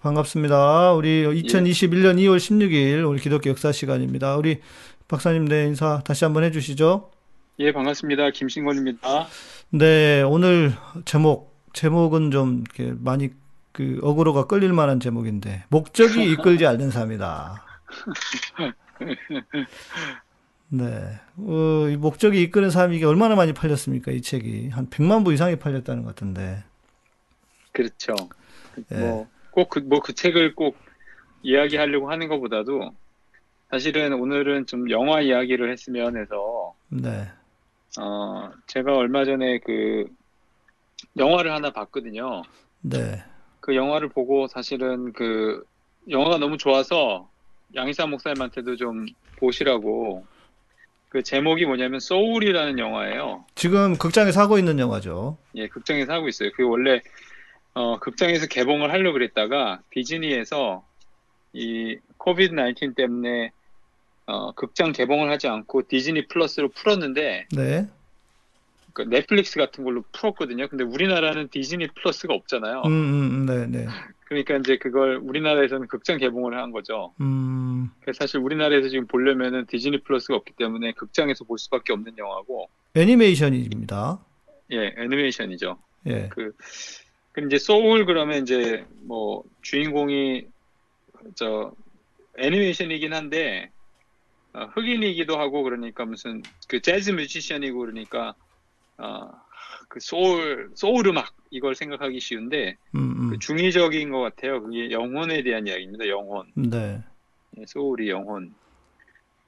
반갑습니다. 우리 2021년 2월 16일 오늘 기독교 역사 시간입니다. 우리 박사님 네 인사 다시 한번 해주시죠. 예, 반갑습니다. 김신권입니다. 네, 오늘 제목 제목은 좀 이렇게 많이 그 어그로가 끌릴 만한 제목인데 목적이 이끌지 않는 삶이다. 네, 어, 이 목적이 이끄는 삶이 이게 얼마나 많이 팔렸습니까? 이 책이 한 100만 부 이상이 팔렸다는 것 같은데. 그렇죠. 예. 뭐 꼭 그 뭐 그 책을 꼭 이야기하려고 하는 것보다도 사실은 오늘은 좀 영화 이야기를 했으면 해서 네, 어 제가 얼마 전에 그 영화를 하나 봤거든요. 네, 그 영화를 보고 사실은 그 영화가 너무 좋아서 양희사 목사님한테도 좀 보시라고 그 제목이 뭐냐면 소울이라는 영화예요. 지금 극장에서 하고 있는 영화죠. 예, 극장에서 하고 있어요. 그 원래 어, 극장에서 개봉을 하려고 그랬다가 디즈니에서 이 코비드 19 때문에 어, 극장 개봉을 하지 않고 디즈니 플러스로 풀었는데 네, 그 넷플릭스 같은 걸로 풀었거든요. 근데 우리나라는 디즈니 플러스가 없잖아요. 음, 음, 네, 네, 그러니까 이제 그걸 우리나라에서는 극장 개봉을 한 거죠. 음, 그래서 사실 우리나라에서 지금 보려면은 디즈니 플러스가 없기 때문에 극장에서 볼 수밖에 없는 영화고, 애니메이션입니다. 예, 애니메이션이죠. 예, 그, 그 이제 소울 그러면 이제 뭐 주인공이 저 애니메이션이긴 한데 어, 흑인이기도 하고 그러니까 무슨 그 재즈 뮤지션이고 그러니까 어, 그 소울 소울 음악 이걸 생각하기 쉬운데 음, 그 중의적인 것 같아요. 그게 영혼에 대한 이야기입니다. 영혼. 음, 네, 예, 소울이 영혼.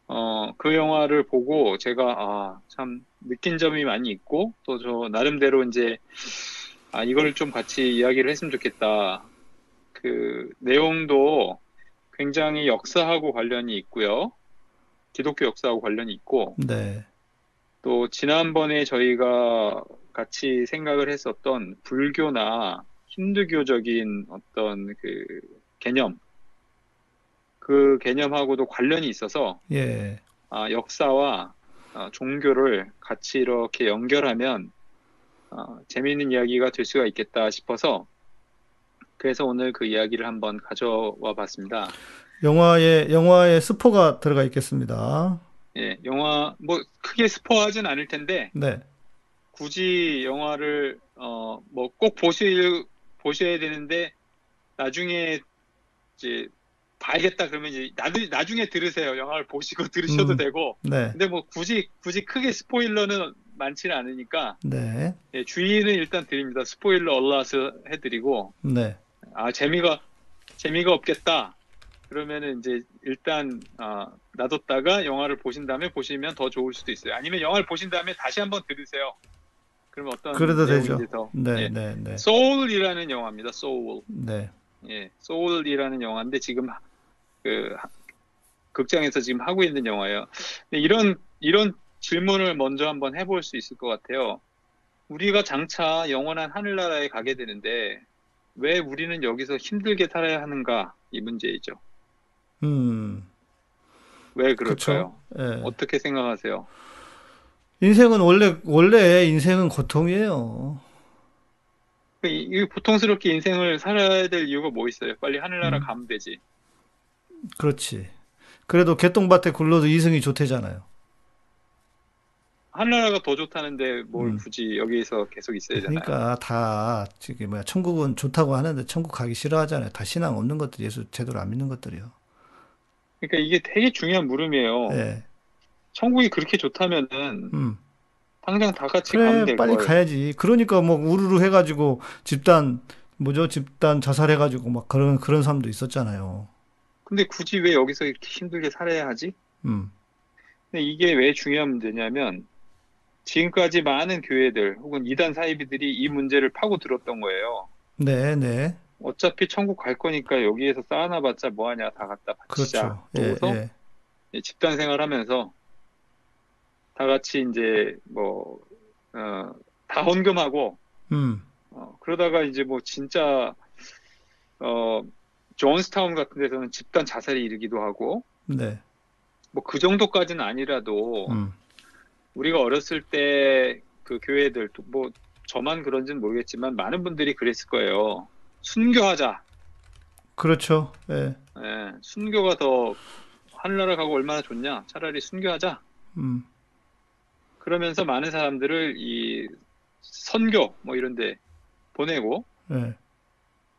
어, 그 영화를 보고 제가, 아, 참, 느낀 점이 많이 있고, 또 저, 나름대로 이제, 아, 이걸 좀 같이 이야기를 했으면 좋겠다. 그, 내용도 굉장히 역사하고 관련이 있고요. 기독교 역사하고 관련이 있고, 네, 또, 지난번에 저희가 같이 생각을 했었던 불교나 힌두교적인 어떤 그 개념, 그 개념하고도 관련이 있어서 예, 아, 역사와 아, 종교를 같이 이렇게 연결하면 아, 재미있는 이야기가 될 수가 있겠다 싶어서 그래서 오늘 그 이야기를 한번 가져와 봤습니다. 영화에 영화에 스포가 들어가 있겠습니다. 예, 영화 뭐 크게 스포하진 않을 텐데 네, 굳이 영화를 어, 뭐 꼭 보실 보셔야 되는데 나중에 이제 봐야겠다 그러면 이제 나도 나중에 들으세요. 영화를 보시고 들으셔도 음. 되고. 네, 근데 뭐 굳이 굳이 크게 스포일러는 많지는 않으니까 네, 예, 주의는 일단 드립니다. 스포일러 얼라스 해드리고 네, 아 재미가 재미가 없겠다. 그러면은 이제 일단 아, 놔뒀다가 영화를 보신 다음에 보시면 더 좋을 수도 있어요. 아니면 영화를 보신 다음에 다시 한번 들으세요. 그러면 어떤 그래도 되죠. 더. 네, 예. 네, 네, 소울이라는 영화입니다. 소울. 네, 예, 소울이라는 영화인데 지금 그 하- 극장에서 지금 하고 있는 영화예요. 이런 이런 질문을 먼저 한번 해볼 수 있을 것 같아요. 우리가 장차 영원한 하늘나라에 가게 되는데 왜 우리는 여기서 힘들게 살아야 하는가 이 문제이죠. 음, 왜 그럴까요? 예. 어떻게 생각하세요? 인생은 원래 원래 인생은 고통이에요. 이, 이 보통스럽게 인생을 살아야 될 이유가 뭐 있어요? 빨리 하늘나라 음. 가면 되지. 그렇지. 그래도 개똥밭에 굴러도 이승이 좋대잖아요. 하늘나라가 더 좋다는데 뭘 음. 굳이 여기서 계속 있어야 되나요? 그러니까 다 저기 뭐야 천국은 좋다고 하는데 천국 가기 싫어하잖아요. 다 신앙 없는 것들, 예수 제대로 안 믿는 것들이요. 그러니까 이게 되게 중요한 물음이에요. 예. 천국이 그렇게 좋다면은 음. 당장 다 같이 가면 그래 될 빨리 걸. 가야지. 그러니까 뭐 우르르 해가지고 집단 뭐죠 집단 자살해가지고 막 그런 그런 사람도 있었잖아요. 근데 굳이 왜 여기서 이렇게 힘들게 살아야 하지? 음. 근데 이게 왜 중요한 문제냐면 지금까지 많은 교회들 혹은 이단 사이비들이 이 문제를 파고 들었던 거예요. 네, 네. 어차피 천국 갈 거니까 여기에서 쌓아놔봤자 뭐하냐 다 갖다 바치자. 그렇죠. 예, 그래서 예. 이 집단 생활하면서 다 같이 이제 뭐 어, 다 헌금하고 음. 어, 그러다가 이제 뭐 진짜 어 존스타운 같은 데서는 집단 자살이 이르기도 하고 네. 뭐 그 정도까지는 아니라도 음. 우리가 어렸을 때 그 교회들 또뭐 저만 그런지는 모르겠지만 많은 분들이 그랬을 거예요. 순교하자. 그렇죠. 예. 예, 순교가 더 하늘나라 가고 얼마나 좋냐? 차라리 순교하자. 음. 그러면서 많은 사람들을 이 선교 뭐 이런 데 보내고 예.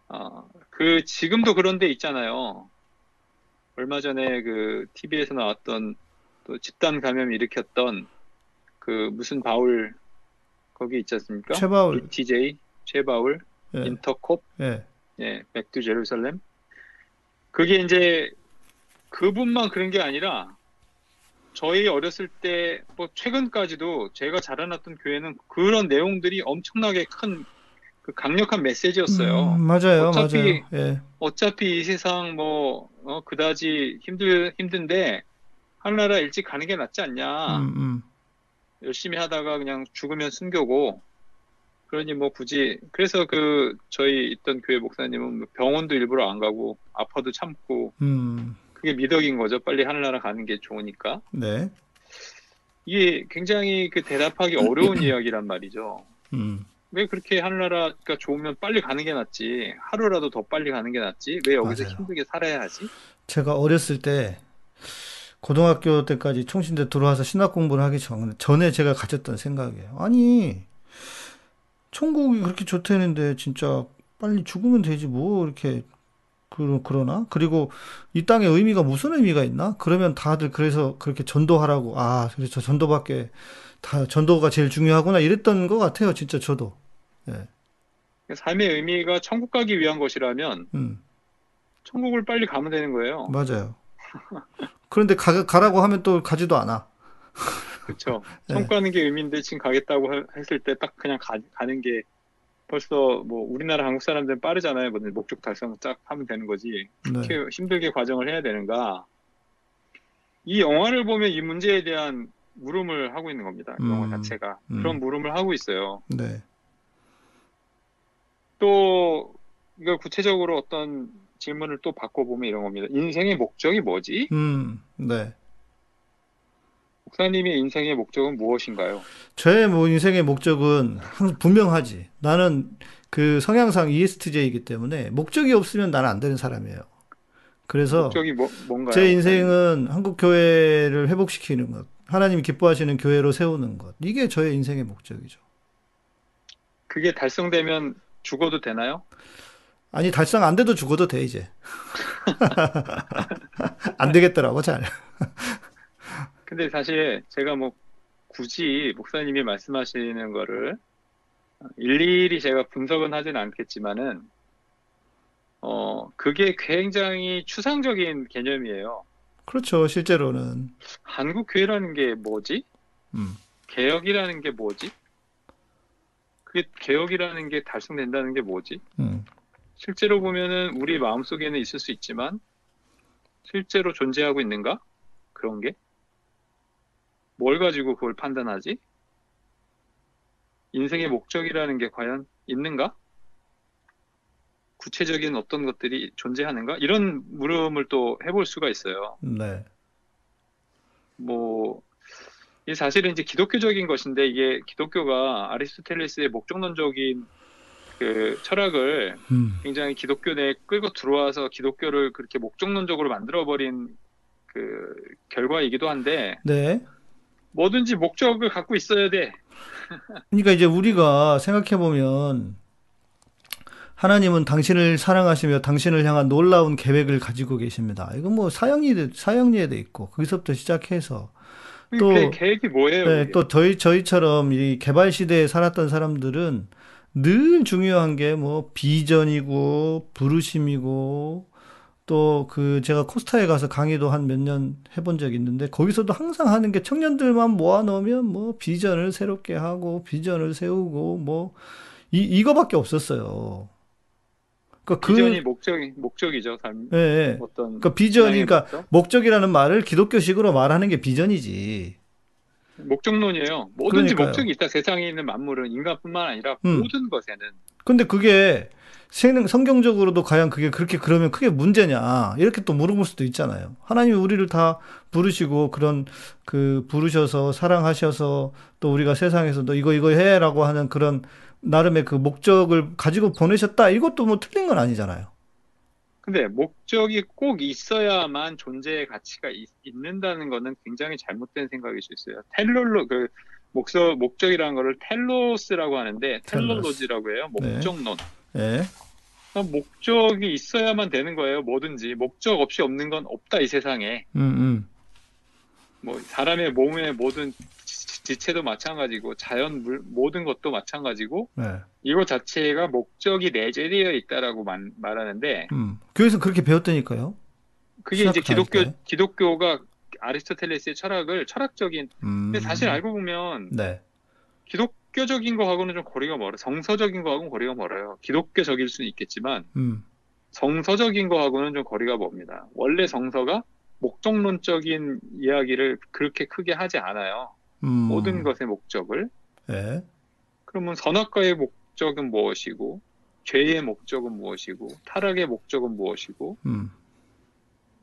어, 그 지금도 그런 데 있잖아요. 얼마 전에 그 TV에서 나왔던 또 집단 감염 일으켰던 그 무슨 바울 거기 있지 않습니까? 최바울. BTJ 최바울 예. 인터콥 예. 예, 백두 제루살렘. 그게 이제 그분만 그런 게 아니라 저희 어렸을 때 뭐 최근까지도 제가 자라났던 교회는 그런 내용들이 엄청나게 큰 그 강력한 메시지였어요. 음, 맞아요. 어차피- 맞아요. 예. 어차피 이 세상 뭐 어, 그다지 힘들 힘든데 하늘나라 일찍 가는 게 낫지 않냐. 음, 음. 열심히 하다가 그냥 죽으면 순교고 그러니 뭐 굳이 그래서 그 저희 있던 교회 목사님은 뭐 병원도 일부러 안 가고 아파도 참고 음. 그게 미덕인 거죠. 빨리 하늘나라 가는 게 좋으니까 네. 이게 굉장히 그 대답하기 어려운 이야기란 말이죠. 음. 왜 그렇게 하늘나라가 좋으면 빨리 가는 게 낫지 하루라도 더 빨리 가는 게 낫지 왜 여기서 맞아요. 힘들게 살아야 하지? 제가 어렸을 때 고등학교 때까지 총신대 들어와서 신학 공부를 하기 전, 전에 제가 가졌던 생각이에요. 아니, 천국이 그렇게 좋다는데 진짜 빨리 죽으면 되지 뭐 이렇게 그, 그러나? 그리고 이 땅의 의미가 무슨 의미가 있나? 그러면 다들 그래서 그렇게 전도하라고 아, 그래서 전도밖에 다 전도가 제일 중요하구나 이랬던 것 같아요. 진짜 저도. 예. 삶의 의미가 천국 가기 위한 것이라면 음. 천국을 빨리 가면 되는 거예요. 맞아요. 그런데 가, 가라고 하면 또 가지도 않아. 그렇죠. 네. 가는 게 의미인데 지금 가겠다고 하- 했을 때 딱 그냥 가, 가는 게 벌써 뭐 우리나라 한국 사람들은 빠르잖아요. 뭐 목적 달성 쫙 하면 되는 거지. 네. 그렇게 힘들게 과정을 해야 되는가? 이 영화를 보면 이 문제에 대한 물음을 하고 있는 겁니다. 이 영화 음, 자체가 음. 그런 물음을 하고 있어요. 네. 또 이걸 구체적으로 어떤 질문을 또 바꿔보면 이런 겁니다. 인생의 목적이 뭐지? 음, 네. 목사님의 인생의 목적은 무엇인가요? 저의 뭐 인생의 목적은 분명하지. 나는 그 성향상 ESTJ이기 때문에 목적이 없으면 나는 안 되는 사람이에요. 그래서 목적이 뭐, 뭔가요? 제 인생은 한국 교회를 회복시키는 것, 하나님이 기뻐하시는 교회로 세우는 것. 이게 저의 인생의 목적이죠. 그게 달성되면 죽어도 되나요? 아니, 달성 안 돼도 죽어도 돼, 이제. 안 되겠더라고, 잘. 근데 사실 제가 뭐 굳이 목사님이 말씀하시는 거를 일일이 제가 분석은 하진 않겠지만은 어 그게 굉장히 추상적인 개념이에요. 그렇죠, 실제로는. 한국 교회라는 게 뭐지? 음, 개혁이라는 게 뭐지? 그게 개혁이라는 게 달성된다는 게 뭐지? 음, 실제로 보면은 우리 마음속에는 있을 수 있지만 실제로 존재하고 있는가? 그런 게? 뭘 가지고 그걸 판단하지? 인생의 목적이라는 게 과연 있는가? 구체적인 어떤 것들이 존재하는가? 이런 물음을 또 해볼 수가 있어요. 네. 뭐, 이 사실은 이제 기독교적인 것인데 이게 기독교가 아리스토텔레스의 목적론적인 그 철학을 음, 굉장히 기독교 내에 끌고 들어와서 기독교를 그렇게 목적론적으로 만들어버린 그 결과이기도 한데 네. 뭐든지 목적을 갖고 있어야 돼. 그러니까 이제 우리가 생각해 보면 하나님은 당신을 사랑하시며 당신을 향한 놀라운 계획을 가지고 계십니다. 이거 뭐 사형리 사형리에도 있고 거기서부터 시작해서 또- 그 계획이 뭐예요? 네? 또 저희 저희처럼 이 개발 시대에 살았던 사람들은 늘 중요한 게 뭐 비전이고 부르심이고 또 그 제가 코스타에 가서 강의도 한 몇 년 해본 적이 있는데 거기서도 항상 하는 게 청년들만 모아 놓으면 뭐 비전을 새롭게 하고 비전을 세우고 뭐 이 이거밖에 없었어요. 그러니까 그 비전이 목적이 목적이죠. 삶 예, 예. 어떤 그러니까 비전 그러니까 목적? 목적이라는 말을 기독교식으로 말하는 게 비전이지. 목적론이에요. 뭐든지 그러니까요. 목적이 있다. 세상에 있는 만물은 인간뿐만 아니라 음. 모든 것에는 근데 그게 생- 성경적으로도 과연 그게 그렇게 그러면 크게 문제냐 이렇게 또 물어볼 수도 있잖아요. 하나님이 우리를 다 부르시고 그런 그 부르셔서 사랑하셔서 또 우리가 세상에서 너 이거 이거 해라고 하는 그런 나름의 그 목적을 가지고 보내셨다 이것도 뭐 틀린 건 아니잖아요. 근데 목적이 꼭 있어야만 존재의 가치가 있, 는다는 거는 굉장히 잘못된 생각일 수 있어요. 텔롤로 그 목적 목적이라는 거를 텔로스라고 하는데 텔롤로지라고 해요. 네. 목적론. 예. 그러니까 목적이 있어야만 되는 거예요. 뭐든지 목적 없이 없는 건 없다 이 세상에. 음, 음. 뭐 사람의 몸의 모든 지- 지체도 마찬가지고 자연 물 모든 것도 마찬가지고 네. 이거 자체가 목적이 내재되어 있다라고 만- 말하는데 음. 교회에서 그렇게 배웠다니까요. 그게 이제 기독교 때. 기독교가 아리스토텔레스의 철학을 철학적인 음. 근데 사실 알고 보면 네. 기독교적인 거하고는 좀 거리가 멀어 정서적인 거하고는 거리가 멀어요 기독교적일 수는 있겠지만 음. 정서적인 거하고는 좀 거리가 멉니다 원래 정서가 목적론적인 이야기를 그렇게 크게 하지 않아요 음. 모든 것의 목적을 예. 그러면 선악과의 목적은 무엇이고 죄의 목적은 무엇이고 타락의 목적은 무엇이고 음.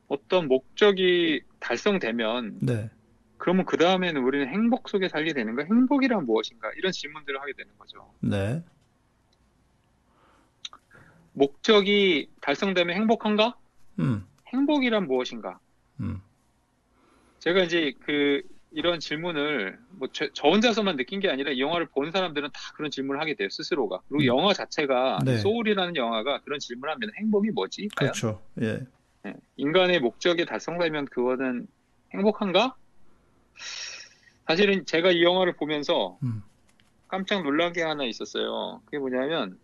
어떤 목적이 달성되면 네. 그러면 그 다음에는 우리는 행복 속에 살게 되는가? 행복이란 무엇인가? 이런 질문들을 하게 되는 거죠. 네. 목적이 달성되면 행복한가? 음. 행복이란 무엇인가? 음. 제가 이제 그 이런 질문을 뭐 저 혼자서만 느낀 게 아니라 이 영화를 본 사람들은 다 그런 질문을 하게 돼요 스스로가. 그리고 음. 영화 자체가 네. 소울이라는 영화가 그런 질문하면 행복이 뭐지? 그렇죠. 예. 예. 인간의 목적이 달성되면 그거는 행복한가? 사실은 제가 이 영화를 보면서 음. 깜짝 놀란 게 하나 있었어요. 그게 뭐냐면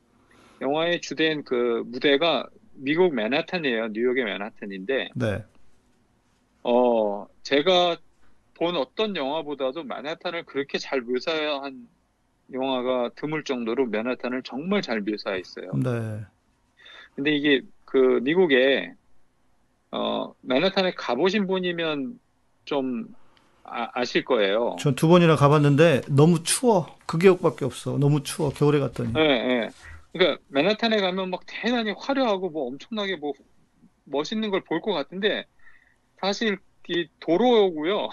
영화의 주된 그 무대가 미국 맨하탄이에요. 뉴욕의 맨하탄인데 네. 어 제가 본 어떤 영화보다도 맨하탄을 그렇게 잘 묘사한 영화가 드물 정도로 맨하탄을 정말 잘 묘사했어요. 네. 근데 이게 그 미국에 어 맨하탄에 가보신 분이면 좀 아, 실 거예요. 전 두 번이나 가봤는데 너무 추워. 그 기억밖에 없어. 너무 추워. 겨울에 갔더니. 예, 예. 그러니까 맨하탄에 가면 막 대단히 화려하고 뭐 엄청나게 뭐 멋있는 걸 볼 것 같은데 사실 이 도로고요.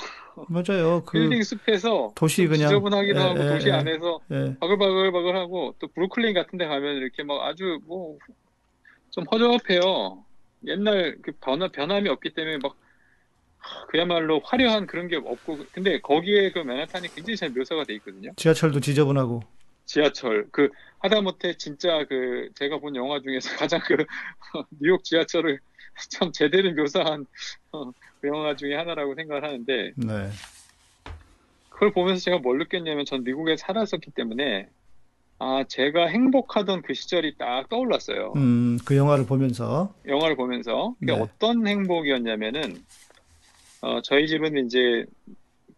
맞아요. 그 빌딩 숲에서 도시 그냥 지저분하기도 예, 하고 예, 도시 예. 안에서 예. 바글바글바글 하고 또 브루클린 같은 데 가면 이렇게 막 아주 뭐 좀 허접해요. 옛날 그 변화, 변함이 없기 때문에 막 하, 그야말로 화려한 그런 게 없고 근데 거기에 그 맨하탄이 굉장히 잘 묘사가 돼 있거든요. 지하철도 지저분하고. 지하철 그 하다못해 진짜 그 제가 본 영화 중에서 가장 그 뉴욕 지하철을 참 제대로 묘사한 어, 그 영화 중에 하나라고 생각을 하는데 네. 그걸 보면서 제가 뭘 느꼈냐면 전 미국에 살았었기 때문에 아 제가 행복하던 그 시절이 딱 떠올랐어요. 음, 그 영화를 보면서. 영화를 보면서 그게 네. 어떤 행복이었냐면은 어, 저희 집은 이제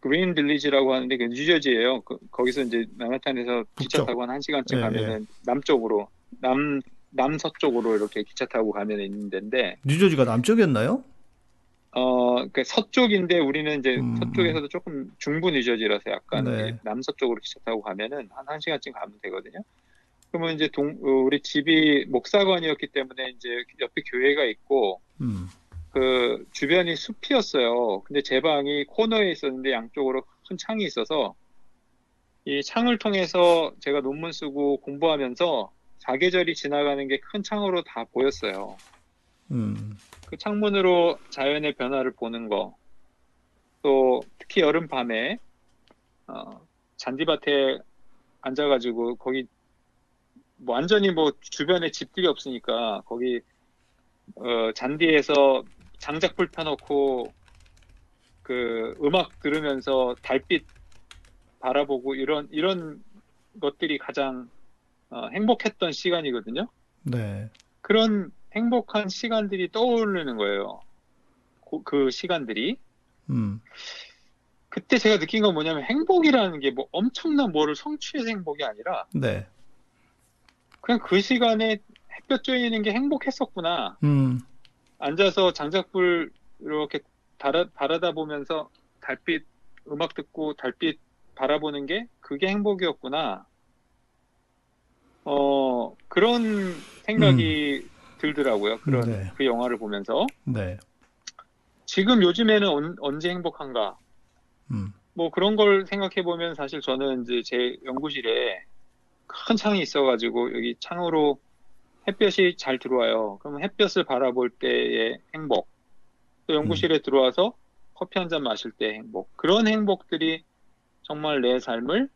그린 빌리지라고 하는데 그 뉴저지예요. 그- 거기서 이제 맨하탄에서 기차. 타고 한 1시간쯤 예, 가면은 남쪽으로 남 남서쪽으로 이렇게 기차 타고 가면 있는 데인데 뉴저지가 남쪽이었나요? 어, 그 서쪽인데 우리는 이제 음, 서쪽에서도 조금 중부 뉴저지라서 약간 네. 남서쪽으로 기차 타고 가면은 한 1시간쯤 가면 되거든요. 그러면 이제 동, 어, 우리 집이 목사관이었기 때문에 이제 옆에 교회가 있고 음. 그 주변이 숲이었어요. 근데 제 방이 코너에 있었는데 양쪽으로 큰 창이 있어서 이 창을 통해서 제가 논문 쓰고 공부하면서 사계절이 지나가는 게 큰 창으로 다 보였어요. 음. 그 창문으로 자연의 변화를 보는 거, 또 특히 여름 밤에 어, 잔디밭에 앉아가지고 거기 뭐 완전히 뭐 주변에 집들이 없으니까 거기 어, 잔디에서 장작불 펴놓고 그 음악 들으면서 달빛 바라보고 이런 이런 것들이 가장 어, 행복했던 시간이거든요. 네. 그런 행복한 시간들이 떠오르는 거예요. 고- 그 시간들이. 음. 그때 제가 느낀 건 뭐냐면 행복이라는 게 뭐 엄청난 뭐를 성취해서 행복이 아니라 네. 그냥 그 시간에 햇볕 쬐이는 게 행복했었구나. 음. 앉아서 장작불 이렇게 바라, 바라다 보면서 달빛 음악 듣고 달빛 바라보는 게 그게 행복이었구나. 어, 그런 생각이 들더라고요. 그런 네. 그 영화를 보면서. 네. 지금 요즘에는 언, 언제 행복한가? 음. 뭐 그런 걸 생각해 보면 사실 저는 이제 제 연구실에 큰 창이 있어가지고 여기 창으로 햇볕이 잘 들어와요. 그러면 햇볕을 바라볼 때의 행복, 또 연구실에 들어와서 커피 한 잔 마실 때 행복, 그런 행복들이 정말 내 삶을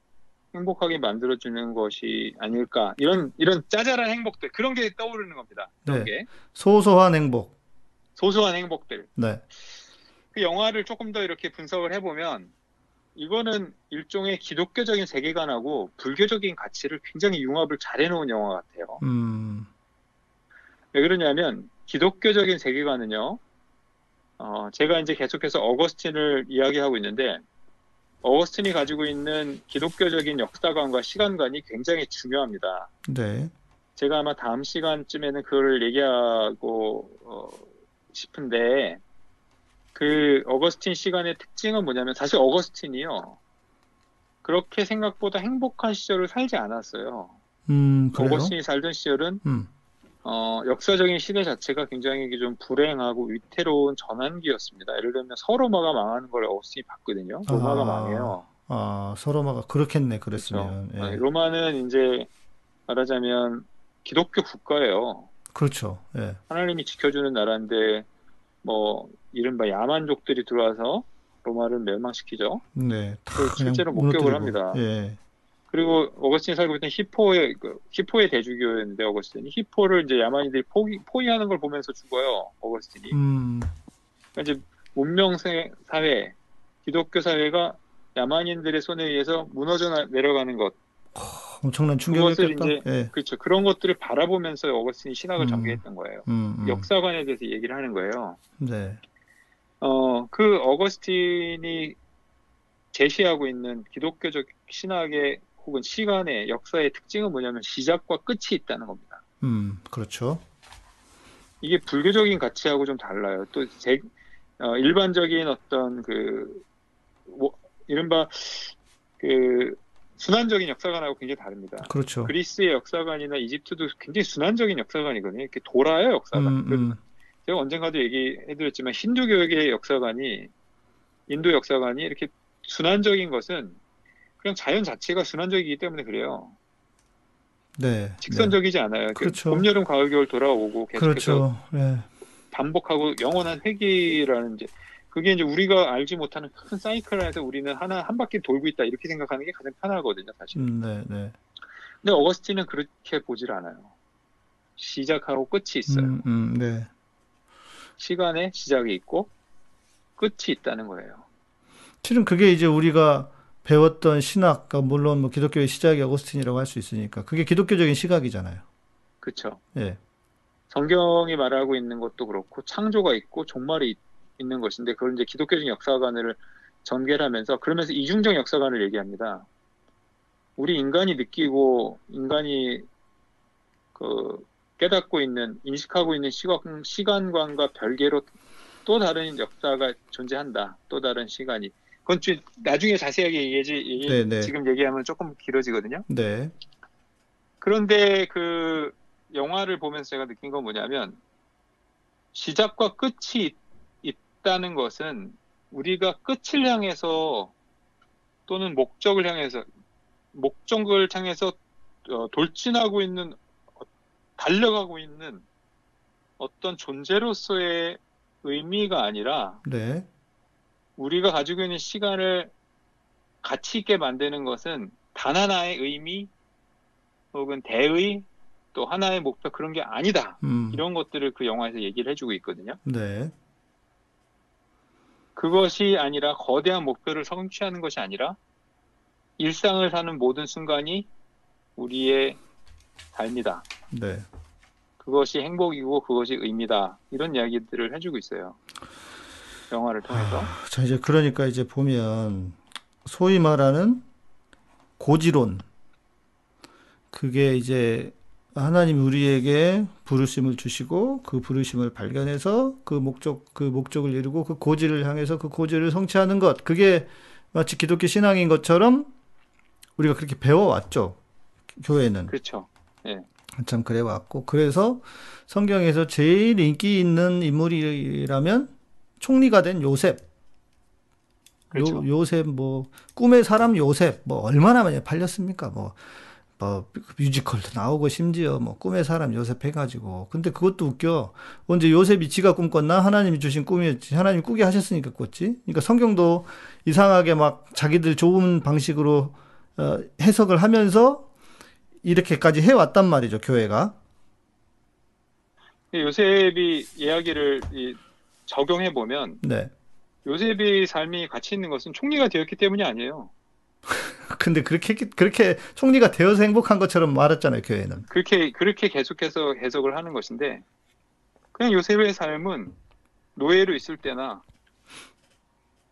행복하게 만들어주는 것이 아닐까. 이런, 이런 짜잘한 행복들, 그런 게 떠오르는 겁니다. 그런 네. 게. 소소한 행복. 소소한 행복들. 네. 그 영화를 조금 더 이렇게 분석을 해보면, 이거는 일종의 기독교적인 세계관하고 불교적인 가치를 굉장히 융합을 잘 해놓은 영화 같아요. 음, 왜 그러냐면, 기독교적인 세계관은요, 어, 제가 이제 계속해서 어거스틴을 이야기하고 있는데, 어거스틴이 가지고 있는 기독교적인 역사관과 시간관이 굉장히 중요합니다. 네. 제가 아마 다음 시간쯤에는 그거를 얘기하고 어, 싶은데 그 어거스틴 시간의 특징은 뭐냐면 사실 어거스틴이요 그렇게 생각보다 행복한 시절을 살지 않았어요. 음? 어거스틴이 살던 시절은 음, 어, 역사적인 시대 자체가 굉장히 좀 불행하고 위태로운 전환기였습니다. 예를 들면 서로마가 망하는 걸 어거스틴이 봤거든요. 로마가 아, 망해요. 아, 서로마가 그렇겠네, 그렇죠. 그랬으면. 예. 아, 로마는 이제 말하자면 기독교 국가예요. 그렇죠. 예. 하나님이 지켜주는 나라인데 뭐 이른바 야만족들이 들어와서 로마를 멸망시키죠. 네. 실제로 목격을. 합니다. 예. 그리고 어거스틴이 살고 있던 히포의 그 히포의 대주교였는데 어거스틴이 히포를 이제 야만인들이 포기, 포위하는 걸 보면서 죽어요. 어거스틴이. 음, 그러니까 이제 문명 세- 사회, 기독교 사회가 야만인들의 손에 의해서 무너져 나- 내려가는 것, 엄청난 그것을 충격이었겠다. 이제 예. 그렇죠. 그런 것들을 바라보면서 어거스틴이 신학을 음. 전개했던 거예요. 음, 음. 역사관에 대해서 얘기를 하는 거예요. 네. 어, 그 어거스틴이 제시하고 있는 기독교적 신학의 혹은 시간의 역사의 특징은 뭐냐면 시작과 끝이 있다는 겁니다. 음, 그렇죠. 이게 불교적인 가치하고 좀 달라요. 또 제, 어, 일반적인 어떤 그, 뭐, 이른바 그 순환적인 역사관하고 굉장히 다릅니다. 그렇죠. 그리스의 역사관이나 이집트도 굉장히 순환적인 역사관이거든요. 이렇게 돌아요, 역사관. 음, 음. 제가 언젠가도 얘기해드렸지만 힌두교의 역사관이 인도 역사관이 이렇게 순환적인 것은 그냥 자연 자체가 순환적이기 때문에 그래요. 네. 직선적이지 않아요. 그렇죠. 봄, 여름, 가을, 겨울 돌아오고 네. 계속해서 그렇죠. 예. 반복하고 영원한 회귀라는 이제 그게 이제 우리가 알지 못하는 큰 사이클 안에서 우리는 하나 한 바퀴 돌고 있다 이렇게 생각하는 게 가장 편하거든요, 사실. 음, 네, 네. 근데 어거스틴은 그렇게 보질 않아요. 시작하고 끝이 있어요. 음, 음, 네. 시간에 시작이 있고 끝이 있다는 거예요. 실은 그게 이제 우리가 배웠던 신학, 그러니까 물론 뭐 기독교의 시작이 어거스틴이라고 할 수 있으니까 그게 기독교적인 시각이잖아요. 그렇죠. 예. 성경이 말하고 있는 것도 그렇고 창조가 있고 종말이 있- 있는 것인데 그걸 이제 기독교적 역사관을 전개하면서 그러면서 이중적 역사관을 얘기합니다. 우리 인간이 느끼고 인간이 그 깨닫고 있는 인식하고 있는 시각, 시간관과 별개로 또 다른 역사가 존재한다. 또 다른 시간이. 그건 좀 나중에 자세하게 얘기하지 얘기- 네, 네. 지금 얘기하면 조금 길어지거든요. 네. 그런데 그 영화를 보면서 제가 느낀 건 뭐냐면 시작과 끝이 있- 있다는 것은 우리가 끝을 향해서 또는 목적을 향해서 목적을 향해서 어, 돌진하고 있는 어, 달려가고 있는 어떤 존재로서의 의미가 아니라 네. 우리가 가지고 있는 시간을 가치 있게 만드는 것은 단 하나의 의미 혹은 대의 또 하나의 목표 그런 게 아니다. 음. 이런 것들을 그 영화에서 얘기를 해주고 있거든요. 네. 그것이 아니라 거대한 목표를 성취하는 것이 아니라 일상을 사는 모든 순간이 우리의 삶이다. 네. 그것이 행복이고 그것이 의미다. 이런 이야기들을 해주고 있어요. 영화를 통해서. 자, 이제 그러니까 이제 보면 소위 말하는 고지론 그게 이제 하나님 우리에게 부르심을 주시고 그 부르심을 발견해서 그 목적 그 목적을 이루고 그 고지를 향해서 그 고지를 성취하는 것 그게 마치 기독교 신앙인 것처럼 우리가 그렇게 배워왔죠. 교회는 그렇죠. 참 그래 왔고 그래서 성경에서 제일 인기 있는 인물이라면 총리가 된 요셉. 그렇죠. 요, 요셉 뭐 꿈의 사람 요셉 뭐 얼마나 많이 팔렸습니까? 뭐뭐 뮤지컬도 나오고 심지어 뭐 꿈의 사람 요셉 해가지고. 근데 그것도 웃겨. 언제 요셉이 지가 꿈꿨나? 하나님이 주신 꿈이었지 하나님 꾸게 하셨으니까 꿨지. 그러니까 성경도 이상하게 막 자기들 좋은 방식으로 어, 해석을 하면서 이렇게까지 해왔단 말이죠 교회가. 요셉이 이야기를 이 적용해 보면 네 요셉의 삶이 가치 있는 것은 총리가 되었기 때문이 아니에요. 근데 그렇게 그렇게 총리가 되어서 행복한 것처럼 말했잖아요 교회는 그렇게 그렇게 계속해서 해석을 하는 것인데 그냥 요셉의 삶은 노예로 있을 때나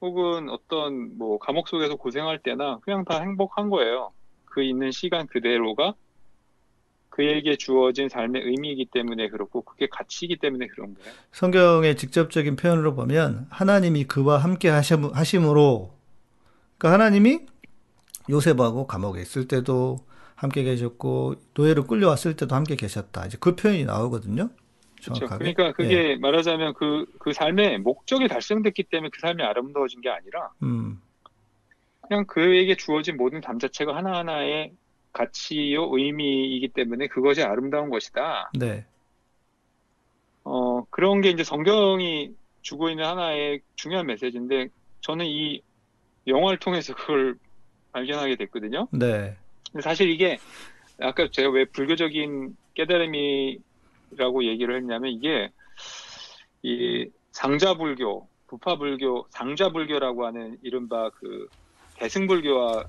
혹은 어떤 뭐 감옥 속에서 고생할 때나 그냥 다 행복한 거예요. 그 있는 시간 그대로가 그에게 주어진 삶의 의미이기 때문에 그렇고 그게 가치이기 때문에 그런 거예요. 성경의 직접적인 표현으로 보면 하나님이 그와 함께 하심- 하심으로 그러니까 하나님이 요셉하고 감옥에 있을 때도 함께 계셨고 노예로 끌려왔을 때도 함께 계셨다. 이제 그 표현이 나오거든요. 그렇죠. 정확하게. 그러니까 예. 그게 말하자면 그, 그 삶의 목적이 달성됐기 때문에 그 삶이 아름다워진 게 아니라 음, 그냥 그에게 주어진 모든 삶 자체가 하나하나의 가치요 의미이기 때문에 그것이 아름다운 것이다. 네, 어, 그런 게 이제 성경이 주고 있는 하나의 중요한 메시지인데 저는 이 영화를 통해서 그걸 발견하게 됐거든요. 네, 근데 사실 이게 아까 제가 왜 불교적인 깨달음이라고 얘기를 했냐면 이게 이 상자불교, 부파불교, 상자불교라고 하는 이른바 그 대승불교와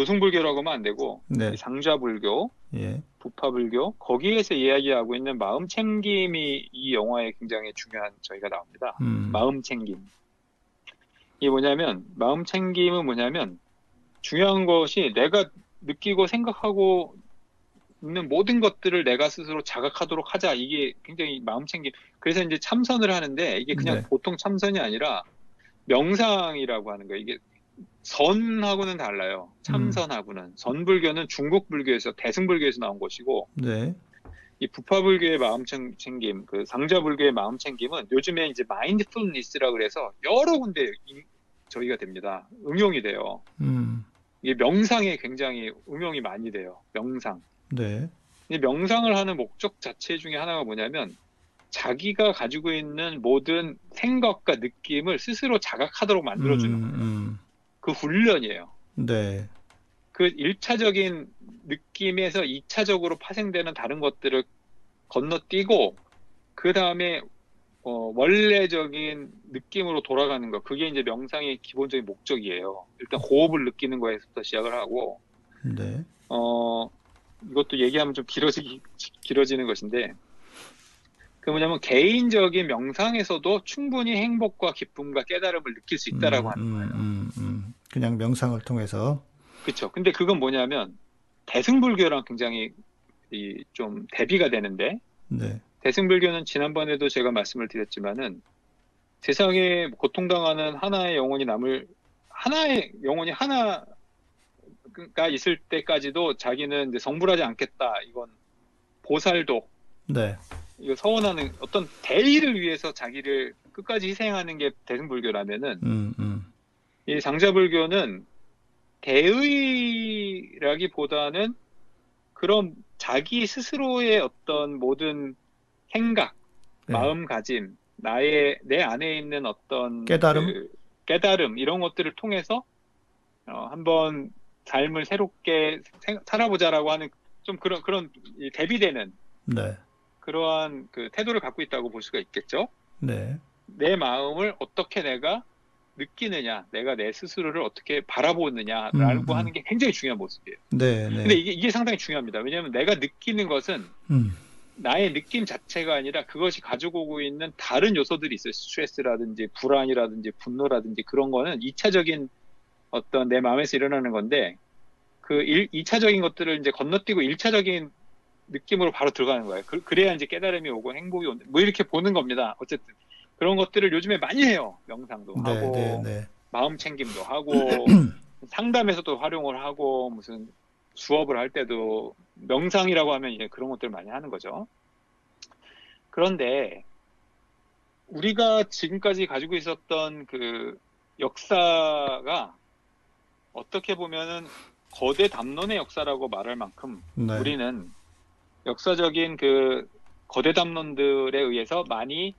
조승불교라고 하면 안 되고 네, 이 상자불교, 예, 부파불교 거기에서 이야기하고 있는 마음 챙김이 이 영화에 굉장히 중요한 저희가 나옵니다. 음, 마음 챙김. 이게 뭐냐면 마음 챙김은 뭐냐면 중요한 것이 내가 느끼고 생각하고 있는 모든 것들을 내가 스스로 자각하도록 하자. 이게 굉장히 마음 챙김. 그래서 이제 참선을 하는데 이게 그냥 네. 보통 참선이 아니라 명상이라고 하는 거예요. 이게 선하고는 달라요. 참선하고는. 선불교는 중국 불교에서 대승 불교에서 나온 것이고 네, 이 부파 불교의 마음 챙- 챙김, 그 상자 불교의 마음 챙김은 요즘에 이제 마인드풀니스라 그래서 여러 군데 인- 저희가 됩니다. 응용이 돼요. 음, 이게 명상에 굉장히 응용이 많이 돼요. 명상. 네, 이 명상을 하는 목적 자체 중에 하나가 뭐냐면 자기가 가지고 있는 모든 생각과 느낌을 스스로 자각하도록 만들어주는 음, 음, 그 훈련이에요. 네, 그 1차적인 느낌에서 2차적으로 파생되는 다른 것들을 건너뛰고 그 다음에 어, 원래적인 느낌으로 돌아가는 것 그게 이제 명상의 기본적인 목적이에요. 일단 호흡을 느끼는 거에서부터 시작을 하고 네, 어, 이것도 얘기하면 좀 길어지기, 길어지는 것인데, 그 뭐냐면 개인적인 명상에서도 충분히 행복과 기쁨과 깨달음을 느낄 수 있다라고 음, 하는 음, 거예요. 음, 음. 그냥 명상을 통해서. 그렇죠. 근데 그건 뭐냐면 대승불교랑 굉장히 이 좀 대비가 되는데, 네, 대승불교는 지난번에도 제가 말씀을 드렸지만은 세상에 고통당하는 하나의 영혼이 남을 하나의 영혼이 하나가 있을 때까지도 자기는 이제 성불하지 않겠다. 이건 보살도. 네, 이거 서원하는 어떤 대의를 위해서 자기를 끝까지 희생하는 게 대승불교라면은 음, 음, 이 상자불교는 대의라기보다는 그런 자기 스스로의 어떤 모든 생각, 네. 마음가짐, 나의 내 안에 있는 어떤 깨달음? 그 깨달음 이런 것들을 통해서 어, 한번 삶을 새롭게 생- 살아보자라고 하는 좀 그런 그런 이 대비되는 네, 그러한 그 태도를 갖고 있다고 볼 수가 있겠죠. 네, 내 마음을 어떻게 내가 느끼느냐, 내가 내 스스로를 어떻게 바라보느냐라고 음, 음. 하는 게 굉장히 중요한 모습이에요. 네, 근데 네, 이게, 이게 상당히 중요합니다. 왜냐하면 내가 느끼는 것은 음, 나의 느낌 자체가 아니라 그것이 가지고 오고 있는 다른 요소들이 있어요. 스트레스라든지 불안이라든지 분노라든지 그런 거는 2차적인 어떤 내 마음에서 일어나는 건데 그 1, 2차적인 것들을 이제 건너뛰고 1차적인 느낌으로 바로 들어가는 거예요. 그, 래야 이제 깨달음이 오고 행복이 온다. 뭐 이렇게 보는 겁니다. 어쨌든 그런 것들을 요즘에 많이 해요. 명상도 네, 하고 네, 네, 마음 챙김도 하고 상담에서도 활용을 하고 무슨 수업을 할 때도 명상이라고 하면 이제 그런 것들을 많이 하는 거죠. 그런데 우리가 지금까지 가지고 있었던 그 역사가 어떻게 보면은 거대 담론의 역사라고 말할 만큼 네. 우리는 역사적인 그 거대 담론들에 의해서 많이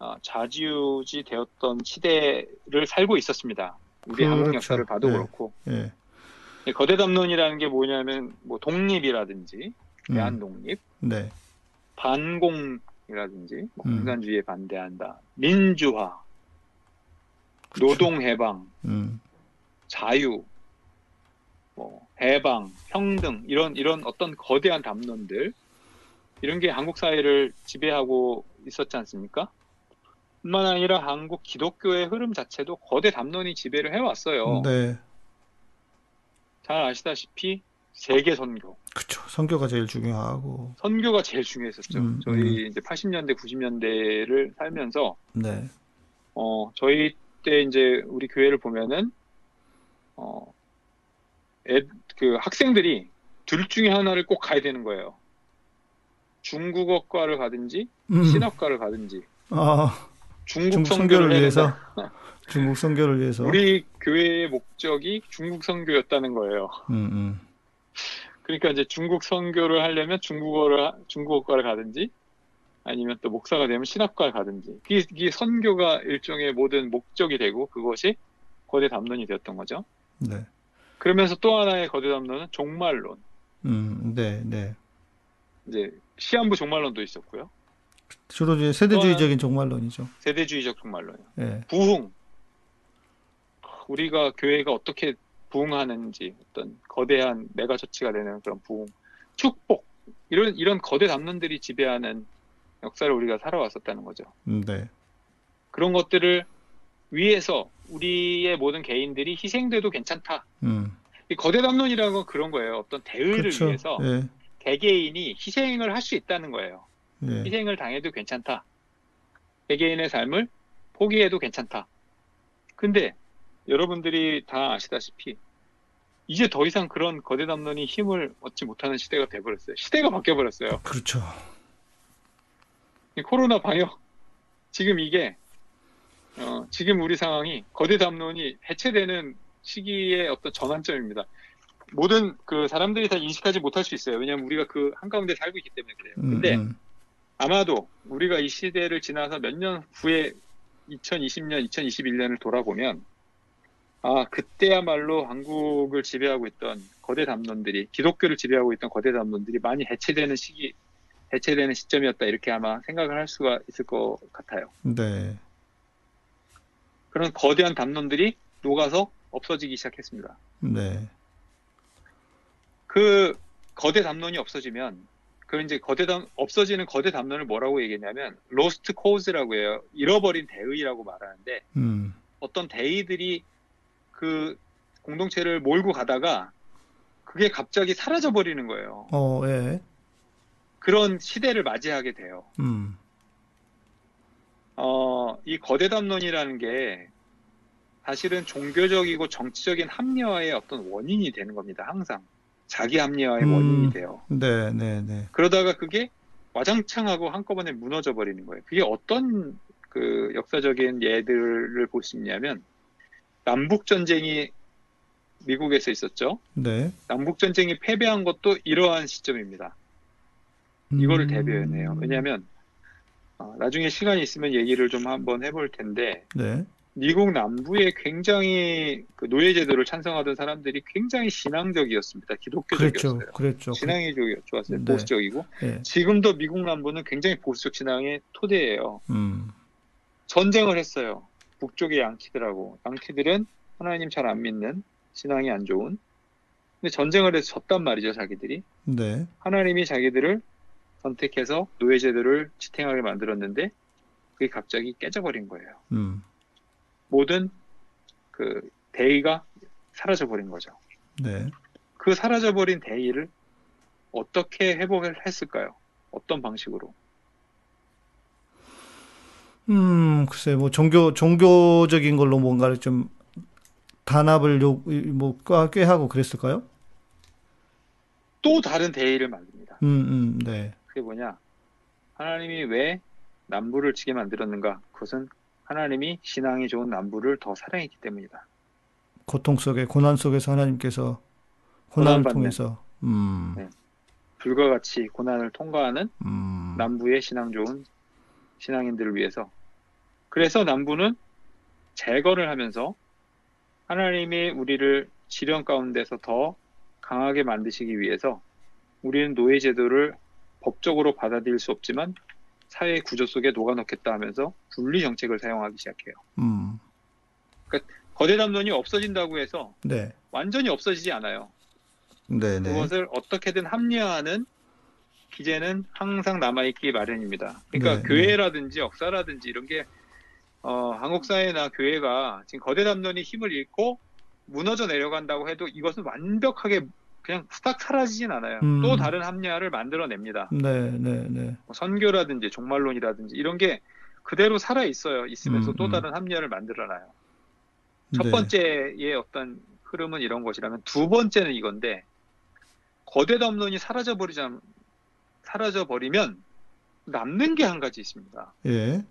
어, 좌지우지 되었던 시대를 살고 있었습니다. 우리 한국 그렇죠. 역사를 봐도 예. 그렇고 예. 이 거대 담론이라는 게 뭐냐면 뭐 독립이라든지 음. 대한 독립, 네. 반공이라든지 뭐 음. 공산주의에 반대한다, 민주화, 노동 해방, 음. 자유, 뭐 해방, 평등 이런 이런 어떤 거대한 담론들 이런 게 한국 사회를 지배하고 있었지 않습니까? 뿐만 아니라 한국 기독교의 흐름 자체도 거대 담론이 지배를 해왔어요. 네. 잘 아시다시피 세계 선교, 그쵸. 성교가 제일 중요하고. 선교가 제일 중요했었죠. 음, 저희 이제 80년대, 90년대를 살면서 네. 어 저희 때 이제 우리 교회를 보면은 어, 애, 그 학생들이 둘 중에 하나를 꼭 가야 되는 거예요. 중국어과를 가든지 음. 신학과를 가든지 아, 중국, 선교를 위해서. 중국 선교를 위해서. 우리 교회의 목적이 중국 선교였다는 거예요. 음, 음. 그러니까 이제 중국 선교를 하려면 중국어를 하- 중국어과를 가든지 아니면 또 목사가 되면 신학과를 가든지 이게, 이게 선교가 일종의 모든 목적이 되고 그것이 거대 담론이 되었던 거죠. 네. 그러면서 또 하나의 거대 담론은 종말론. 음, 네, 네. 이제 시한부 종말론도 있었고요. 주로 이제 세대주의적인 종말론이죠. 세대주의적 종말론이요. 예. 부흥. 우리가 교회가 어떻게 부흥하는지 어떤 거대한 megachurch가 되는 그런 부흥, 축복 이런 이런 거대 담론들이 지배하는 역사를 우리가 살아왔었다는 거죠. 음, 네. 그런 것들을 위해서 우리의 모든 개인들이 희생돼도 괜찮다. 음. 이 거대 담론이라는 건 그런 거예요. 어떤 대의를 그렇죠. 위해서 예. 개개인이 희생을 할 수 있다는 거예요. 예. 희생을 당해도 괜찮다. 개개인의 삶을 포기해도 괜찮다. 근데 여러분들이 다 아시다시피 이제 더 이상 그런 거대 담론이 힘을 얻지 못하는 시대가 돼버렸어요. 시대가 바뀌어버렸어요. 그렇죠. 이 코로나 방역 지금 이게 어, 지금 우리 상황이 거대 담론이 해체되는 시기의 어떤 전환점입니다. 모든 그 사람들이 다 인식하지 못할 수 있어요. 왜냐하면 우리가 그 한가운데 살고 있기 때문에 그래요. 음, 근데 음. 아마도 우리가 이 시대를 지나서 몇 년 후에 2020년, 2021년을 돌아보면 아 그때야말로 한국을 지배하고 있던 거대 담론들이 기독교를 지배하고 있던 거대 담론들이 많이 해체되는 시기, 해체되는 시점이었다 이렇게 아마 생각을 할 수가 있을 것 같아요. 네. 그런 거대한 담론들이 녹아서 없어지기 시작했습니다. 네. 그 거대 담론이 없어지면 그 이제 거대 담 없어지는 거대 담론을 뭐라고 얘기했냐면 로스트 코즈라고 해요. 잃어버린 대의라고 말하는데 음. 어떤 대의들이 그 공동체를 몰고 가다가 그게 갑자기 사라져 버리는 거예요. 어, 예. 그런 시대를 맞이하게 돼요. 음. 어, 이 거대 담론이라는 게 사실은 종교적이고 정치적인 합리화의 어떤 원인이 되는 겁니다. 항상 자기 합리화의 음. 원인이 돼요. 네, 네, 네. 그러다가 그게 와장창하고 한꺼번에 무너져 버리는 거예요. 그게 어떤 그 역사적인 예들을 볼 수 있냐면 남북 전쟁이 미국에서 있었죠. 네. 남북 전쟁이 패배한 것도 이러한 시점입니다. 이거를 음. 대변해요. 왜냐하면 어, 나중에 시간이 있으면 얘기를 좀 한번 해볼 텐데 네. 미국 남부에 굉장히 그 노예 제도를 찬성하던 사람들이 굉장히 신앙적이었습니다. 기독교적이었어요. 그랬죠. 그랬죠. 신앙이 좋- 좋았어요. 네. 보수적이고 예. 지금도 미국 남부는 굉장히 보수적 신앙의 토대예요. 음. 전쟁을 했어요. 북쪽의 양키들하고 양키들은 하나님 잘 안 믿는 신앙이 안 좋은. 근데 전쟁을 해서 졌단 말이죠, 자기들이. 네. 하나님이 자기들을 선택해서 노예 제도를 지탱하게 만들었는데 그게 갑자기 깨져버린 거예요. 음. 모든 그 대의가 사라져 버린 거죠. 네. 그 사라져 버린 대의를 어떻게 회복을 했을까요? 어떤 방식으로? 음, 글쎄, 뭐, 종교, 종교적인 걸로 뭔가를 좀 단합을 요, 뭐, 꽤- 꽤 하고 그랬을까요? 또 다른 대의를 만듭니다. 음, 음, 네. 그게 뭐냐? 하나님이 왜 남부를 지게 만들었는가? 그것은 하나님이 신앙이 좋은 남부를 더 사랑했기 때문이다. 고통 속에, 고난 속에서 하나님께서 고난을 고난받는. 통해서. 음, 네. 불과 같이 고난을 통과하는 음, 남부의 신앙 좋은 신앙인들을 위해서. 그래서 남부는 재건을 하면서 하나님이 우리를 지령 가운데서 더 강하게 만드시기 위해서 우리는 노예 제도를 법적으로 받아들일 수 없지만 사회 구조 속에 녹아넣겠다 하면서 분리 정책을 사용하기 시작해요. 음, 거대 담론이 없어진다고 해서 네, 완전히 없어지지 않아요. 네, 네, 그것을 어떻게든 합리화하는 기제는 항상 남아있기 마련입니다. 그러니까 네, 교회라든지 역사라든지 이런 게 어, 한국 사회나 교회가 지금 거대 담론이 힘을 잃고 무너져 내려간다고 해도 이것은 완벽하게 그냥 스탁 사라지진 않아요. 음. 또 다른 합리화를 만들어냅니다. 네, 네, 네, 뭐 선교라든지 종말론이라든지 이런 게 그대로 살아 있어요. 있으면서 음, 또 음. 다른 합리화를 만들어놔요. 첫 네. 번째의 어떤 흐름은 이런 것이라면 두 번째는 이건데 거대 담론이 사라져 버리자 사라져 버리면 남는 게 한 가지 있습니다. 예,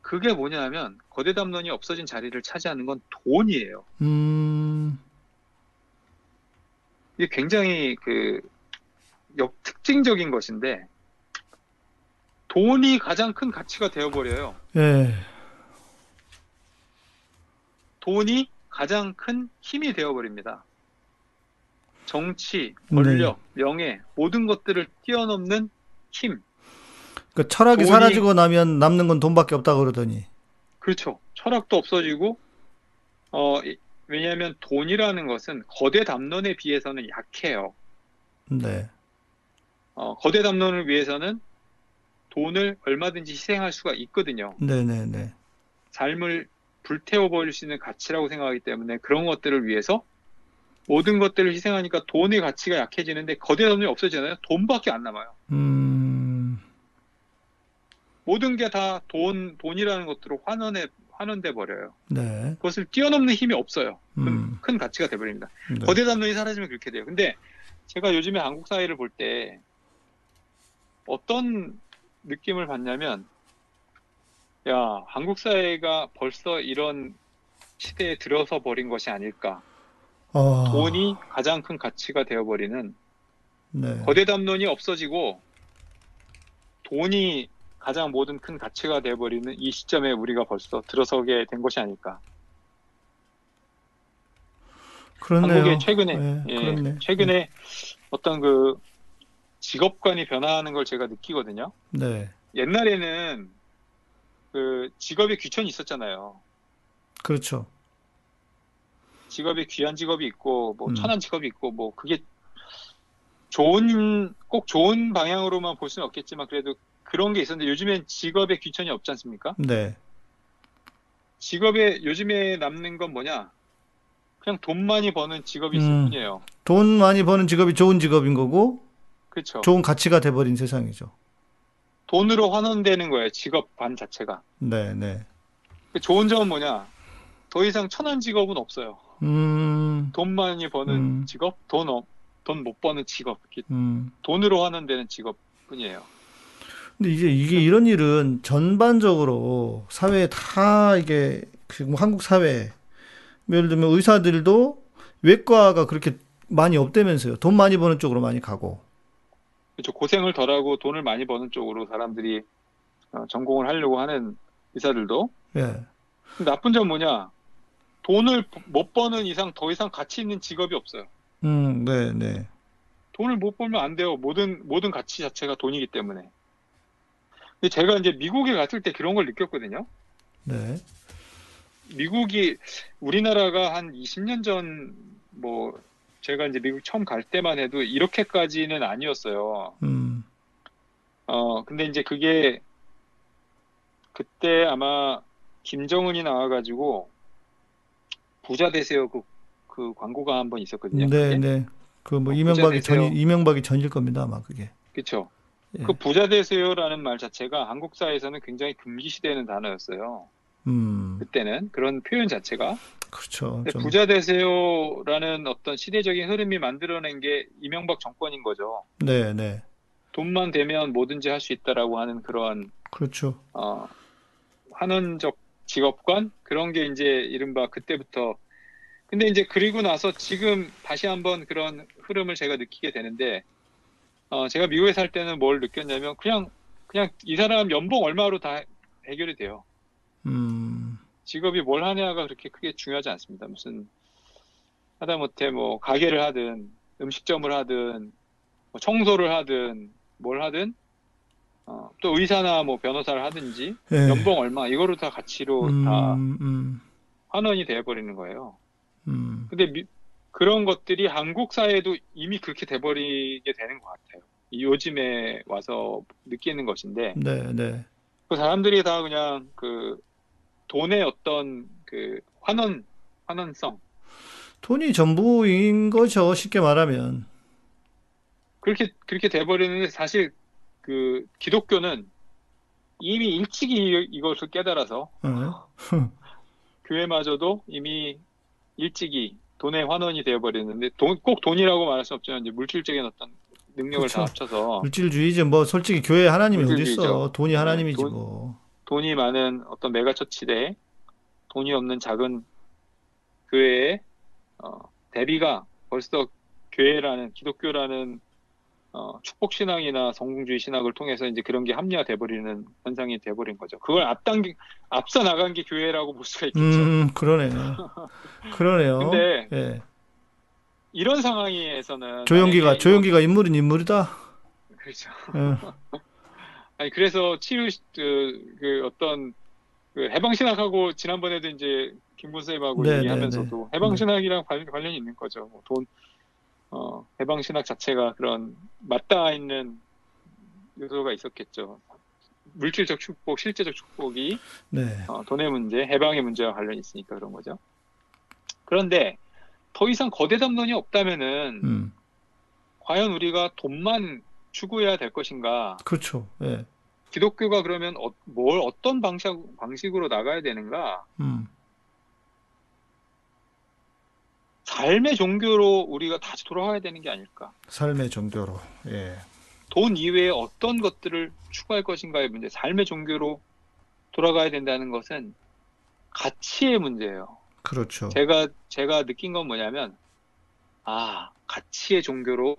그게 뭐냐면 거대 담론이 없어진 자리를 차지하는 건 돈이에요. 음, 이게 굉장히 그 역 특징적인 것인데 돈이 가장 큰 가치가 되어 버려요. 예, 돈이 가장 큰 힘이 되어 버립니다. 정치, 권력, 명예 모든 것들을 뛰어넘는 힘. 그 철학이 돈이- 사라지고 나면 남는 건 돈밖에 없다 그러더니. 그렇죠. 철학도 없어지고 어 이- 왜냐하면 돈이라는 것은 거대 담론에 비해서는 약해요. 네, 어, 거대 담론을 위해서는 돈을 얼마든지 희생할 수가 있거든요. 네, 네, 네, 삶을 불태워 버릴 수 있는 가치라고 생각하기 때문에 그런 것들을 위해서 모든 것들을 희생하니까 돈의 가치가 약해지는데 거대 담론이 없어지잖아요. 돈밖에 안 남아요. 음, 모든 게 다 돈, 돈이라는 것들로 환원해, 환원돼 버려요. 네, 그것을 뛰어넘는 힘이 없어요. 큰, 음, 큰 가치가 돼버립니다. 네, 거대 담론이 사라지면 그렇게 돼요. 근데 제가 요즘에 한국 사회를 볼 때 어떤 느낌을 받냐면, 야, 한국 사회가 벌써 이런 시대에 들어서 버린 것이 아닐까. 어, 돈이 가장 큰 가치가 되어버리는 네, 거대 담론이 없어지고 돈이 가장 모든 큰 가치가 되어버리는 이 시점에 우리가 벌써 들어서게 된 것이 아닐까. 그렇네요. 한국의 최근에 예, 예. 최근에 어떤 그 직업관이 변화하는 걸 제가 느끼거든요. 네, 옛날에는 그 직업에 귀천이 있었잖아요. 그렇죠. 직업에 귀한 직업이 있고 뭐 음. 천한 직업이 있고 뭐 그게 좋은 꼭 좋은 방향으로만 볼 수는 없겠지만 그래도 그런 게 있었는데 요즘엔 직업에 귀천이 없지 않습니까? 네, 직업에 요즘에 남는 건 뭐냐? 그냥 돈 많이 버는 직업이 있을 음. 뿐이에요. 돈 많이 버는 직업이 좋은 직업인 거고 그렇죠. 좋은 가치가 돼버린 세상이죠. 돈으로 환원되는 거예요. 직업관 자체가. 네, 네. 그 좋은 점은 뭐냐? 더 이상 천한 직업은 없어요. 음, 돈 많이 버는 음. 직업, 돈, 어, 돈못 버는 직업, 음. 돈으로 환원되는 직업뿐이에요. 근데 이게, 이게 이런 일은 전반적으로 사회에 다 이게, 지금 한국 사회, 예를 들면 의사들도 외과가 그렇게 많이 없다면서요. 돈 많이 버는 쪽으로 많이 가고. 그렇죠. 고생을 덜하고 돈을 많이 버는 쪽으로 사람들이 어, 전공을 하려고 하는 의사들도 예. 나쁜 점 뭐냐? 돈을 못 버는 이상 더 이상 가치 있는 직업이 없어요. 음, 네, 네. 돈을 못 벌면 안 돼요. 모든 모든 가치 자체가 돈이기 때문에. 근데 제가 이제 미국에 갔을 때 그런 걸 느꼈거든요. 네. 미국이 우리나라가 한 20년 전 뭐 제가 이제 미국 처음 갈 때만 해도 이렇게까지는 아니었어요. 음, 어 근데 이제 그게 그때 아마 김정은이 나와가지고 부자 되세요 그, 그 광고가 한 번 있었거든요. 네, 네. 그뭐 어, 이명박이. 전, 이명박이 전일 겁니다, 아마 그게. 그렇죠. 예. 그 부자 되세요라는 말 자체가 한국 사회에서는 굉장히 금기시되는 단어였어요. 음, 그때는 그런 표현 자체가 그렇죠. 좀, 부자 되세요라는 어떤 시대적인 흐름이 만들어낸 게 이명박 정권인 거죠. 네, 네. 돈만 되면 뭐든지 할 수 있다라고 하는 그러한 그렇죠. 어, 환원적 직업관 그런 게 이제 이른바 그때부터 근데 이제 그리고 나서 지금 다시 한번 그런 흐름을 제가 느끼게 되는데, 어, 제가 미국에 살 때는 뭘 느꼈냐면, 그냥, 그냥 이 사람 연봉 얼마로 다 해결이 돼요. 음, 직업이 뭘 하냐가 그렇게 크게 중요하지 않습니다. 무슨, 하다못해 뭐, 가게를 하든, 음식점을 하든, 뭐 청소를 하든, 뭘 하든, 어, 또 의사나 뭐 변호사를 하든지, 예. 연봉 얼마, 이거로 다 가치로 음, 다 음, 환원이 돼버리는 거예요. 음, 근데 미- 그런 것들이 한국 사회도 이미 그렇게 돼버리게 되는 것 같아요. 이 요즘에 와서 느끼는 것인데, 네, 네. 그 사람들이 다 그냥 그 돈의 어떤 그 환원, 환원성, 돈이 전부인 거죠, 쉽게 말하면. 그렇게, 그렇게 돼버리는데 사실 그 기독교는 이미 일찍이 이- 이것을 깨달아서 예. 교회마저도 이미 일찍이 돈의 환원이 되어버리는데 돈, 꼭 돈이라고 말할 수 없지만 이제 물질적인 어떤 능력을 다 그쵸. 합쳐서 물질주의지 뭐 솔직히 교회 하나님이 어디 있어? 돈이 네, 하나님이지 돈- 뭐. 돈이 많은 어떤 megachurch 대 돈이 없는 작은 교회에 어, 대비가 벌써 교회라는 기독교라는 어, 축복 신앙이나 성공주의 신학을 통해서 이제 그런 게 합리화돼 버리는 현상이 돼 버린 거죠. 그걸 앞당기 앞서 나간 게 교회라고 볼 수가 있겠죠. 음, 그러네요. 그러네요. 근데 예. 이런 상황에서는 조용기가 만약에 조용기가 인물은 인물이다. 그렇죠. 예. 아니 그래서 치유 그, 그 어떤 그 해방 신학하고 지난번에도 이제 김군 쌤하고 네, 얘기하면서도 네, 네. 해방 신학이랑 관, 관련이 있는 거죠. 뭐 돈, 어, 해방 신학 자체가 그런 맞닿아 있는 요소가 있었겠죠. 물질적 축복, 실제적 축복이 네. 어, 돈의 문제, 해방의 문제와 관련이 있으니까 그런 거죠. 그런데 더 이상 거대 담론이 없다면은 음. 과연 우리가 돈만 추구해야 될 것인가? 그렇죠. 예. 기독교가 그러면 어, 뭘 어떤 방식, 방식으로 나가야 되는가? 음. 삶의 종교로 우리가 다시 돌아가야 되는 게 아닐까? 삶의 종교로. 예. 돈 이외에 어떤 것들을 추구할 것인가의 문제, 삶의 종교로 돌아가야 된다는 것은 가치의 문제예요. 그렇죠. 제가 제가 느낀 건 뭐냐면 아 가치의 종교로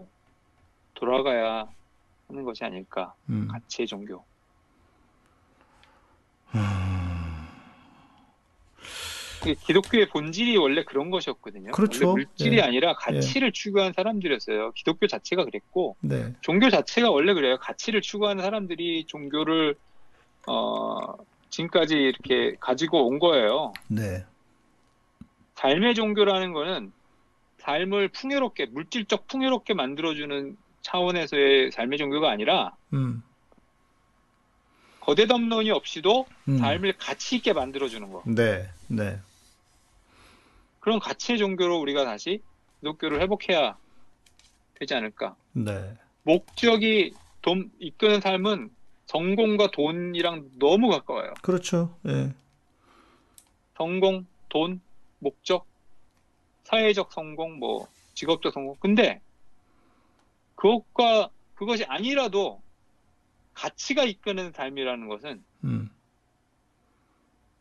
돌아가야 하는 것이 아닐까? 음. 가치의 종교. 이게 기독교의 본질이 원래 그런 것이었거든요. 그렇죠. 원래 물질이 예. 아니라 가치를 추구한 사람들이었어요. 기독교 자체가 그랬고 네. 종교 자체가 원래 그래요. 가치를 추구하는 사람들이 종교를 어 지금까지 이렇게 가지고 온 거예요. 네. 삶의 종교라는 거는 삶을 풍요롭게 물질적 풍요롭게 만들어주는 차원에서의 삶의 종교가 아니라 음. 거대 담론이 없이도 음. 삶을 가치 있게 만들어주는 거. 네. 네. 그런 가치의 종교로 우리가 다시 기독교를 회복해야 되지 않을까. 네. 목적이 돈 이끄는 삶은 성공과 돈이랑 너무 가까워요. 그렇죠. 예. 성공, 돈, 목적, 사회적 성공, 뭐 직업적 성공. 근데 그것과 그것이 아니라도 가치가 이끄는 삶이라는 것은 음.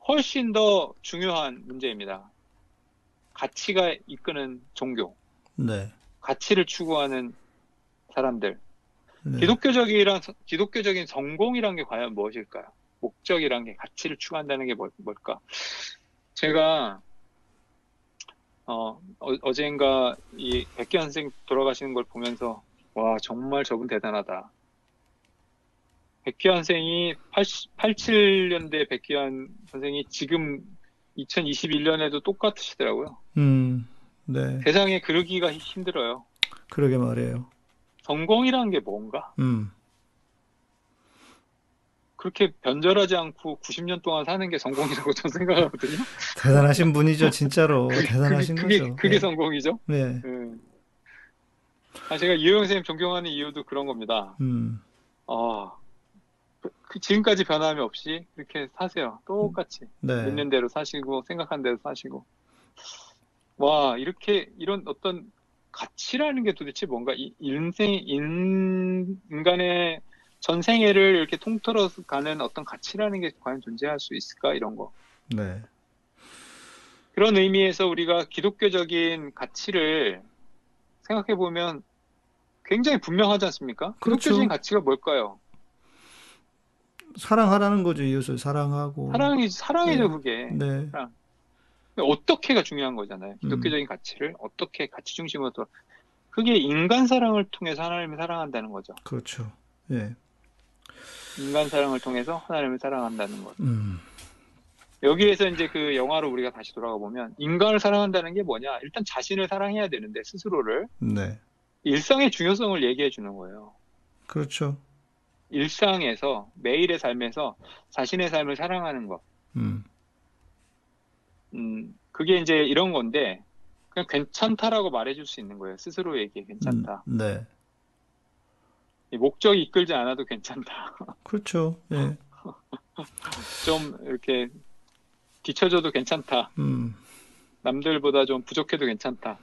훨씬 더 중요한 문제입니다. 가치가 이끄는 종교, 네. 가치를 추구하는 사람들. 네. 기독교적이란 기독교적인 성공이란 게 과연 무엇일까요? 목적이란 게 가치를 추구한다는 게 뭘, 뭘까? 제가 어, 어, 젠가이 백기 선생 돌아가시는 걸 보면서 와 정말 저분 대단하다. 백기환 선생이 80, 87년대 백기환 선생이 지금 2021년에도 똑같으시더라고요. 음. 네. 세상에 그러기가 힘들어요. 그러게 말이에요. 성공이라는 게 뭔가? 음. 그렇게 변절하지 않고 90년 동안 사는 게 성공이라고 저는 생각하거든요. 대단하신 분이죠, 진짜로. 대단하신 그게, 거죠. 그게 네. 성공이죠. 네. 음. 아, 제가 이효영 선생님 존경하는 이유도 그런 겁니다. 음. 아, 그- 그 지금까지 변함이 없이 그렇게 사세요. 똑같이. 네. 있는 대로 사시고, 생각한 대로 사시고. 와, 이렇게, 이런 어떤 가치라는 게 도대체 뭔가, 이 인생, 인, 인간의 전생애를 이렇게 통틀어서 가는 어떤 가치라는 게 과연 존재할 수 있을까? 이런 거. 네. 그런 의미에서 우리가 기독교적인 가치를 생각해 보면 굉장히 분명하지 않습니까? 그렇죠. 기독교적인 가치가 뭘까요? 사랑하라는 거죠. 이웃을 사랑하고. 사랑이 사랑이죠, 네. 그게. 네. 어떻게가 중요한 거잖아요. 음. 기독교적인 가치를 어떻게 가치 중심으로 또 그게 인간 사랑을 통해서 하나님을 사랑한다는 거죠. 그렇죠. 예. 인간 사랑을 통해서 하나님을 사랑한다는 것. 음. 여기에서 이제 그 영화로 우리가 다시 돌아가 보면 인간을 사랑한다는 게 뭐냐? 일단 자신을 사랑해야 되는데 스스로를 네. 일상의 중요성을 얘기해 주는 거예요. 그렇죠. 일상에서 매일의 삶에서 자신의 삶을 사랑하는 것. 음. 음, 그게 이제 이런 건데 그냥 괜찮다라고 말해줄 수 있는 거예요. 스스로에게 괜찮다. 음, 네. 이 목적이 이끌지 않아도 괜찮다. 그렇죠. 예. 좀 이렇게 뒤쳐져도 괜찮다. 음. 남들보다 좀 부족해도 괜찮다.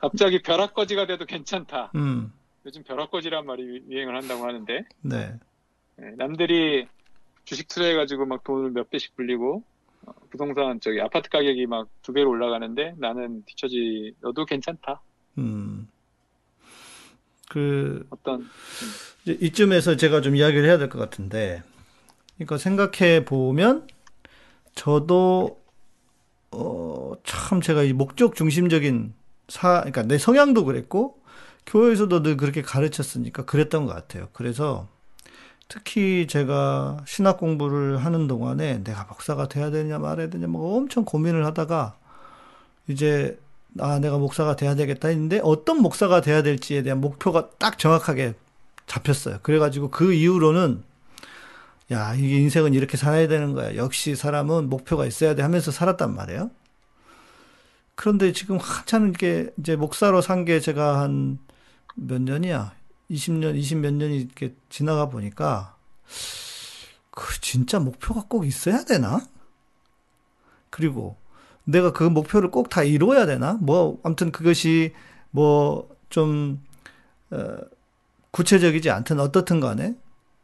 갑자기 벼락거지가 돼도 괜찮다. 음. 요즘 벼락거지란 말이 유행을 한다고 하는데 네. 예, 남들이 주식 투자해가지고 막 돈을 몇 배씩 불리고 어, 부동산 저기 아파트 가격이 막 두 배로 올라가는데 나는 뒤처지어도 괜찮다. 음. 그 어떤 이제 이쯤에서 제가 좀 이야기를 해야 될 것 같은데, 그러니까 생각해 보면 저도 어, 참 제가 이 목적 중심적인 사, 그러니까 내 성향도 그랬고 교회에서도 늘 그렇게 가르쳤으니까 그랬던 것 같아요. 그래서 특히 제가 신학 공부를 하는 동안에 내가 목사가 돼야 되냐 말아야 되냐 뭐 엄청 고민을 하다가 이제 아 내가 목사가 돼야 되겠다 했는데 어떤 목사가 돼야 될지에 대한 목표가 딱 정확하게 잡혔어요. 그래가지고 그 이후로는 야 이게 인생은 이렇게 살아야 되는 거야. 역시 사람은 목표가 있어야 돼 하면서 살았단 말이에요. 그런데 지금 한참 이렇게 이제 목사로 산 게 제가 한 몇 년이야? 20년, 20 몇 년이 이렇게 지나가 보니까 그 진짜 목표가 꼭 있어야 되나? 그리고 내가 그 목표를 꼭 다 이루어야 되나? 뭐 아무튼 그것이 뭐 좀 어, 구체적이지 않든 어떻든 간에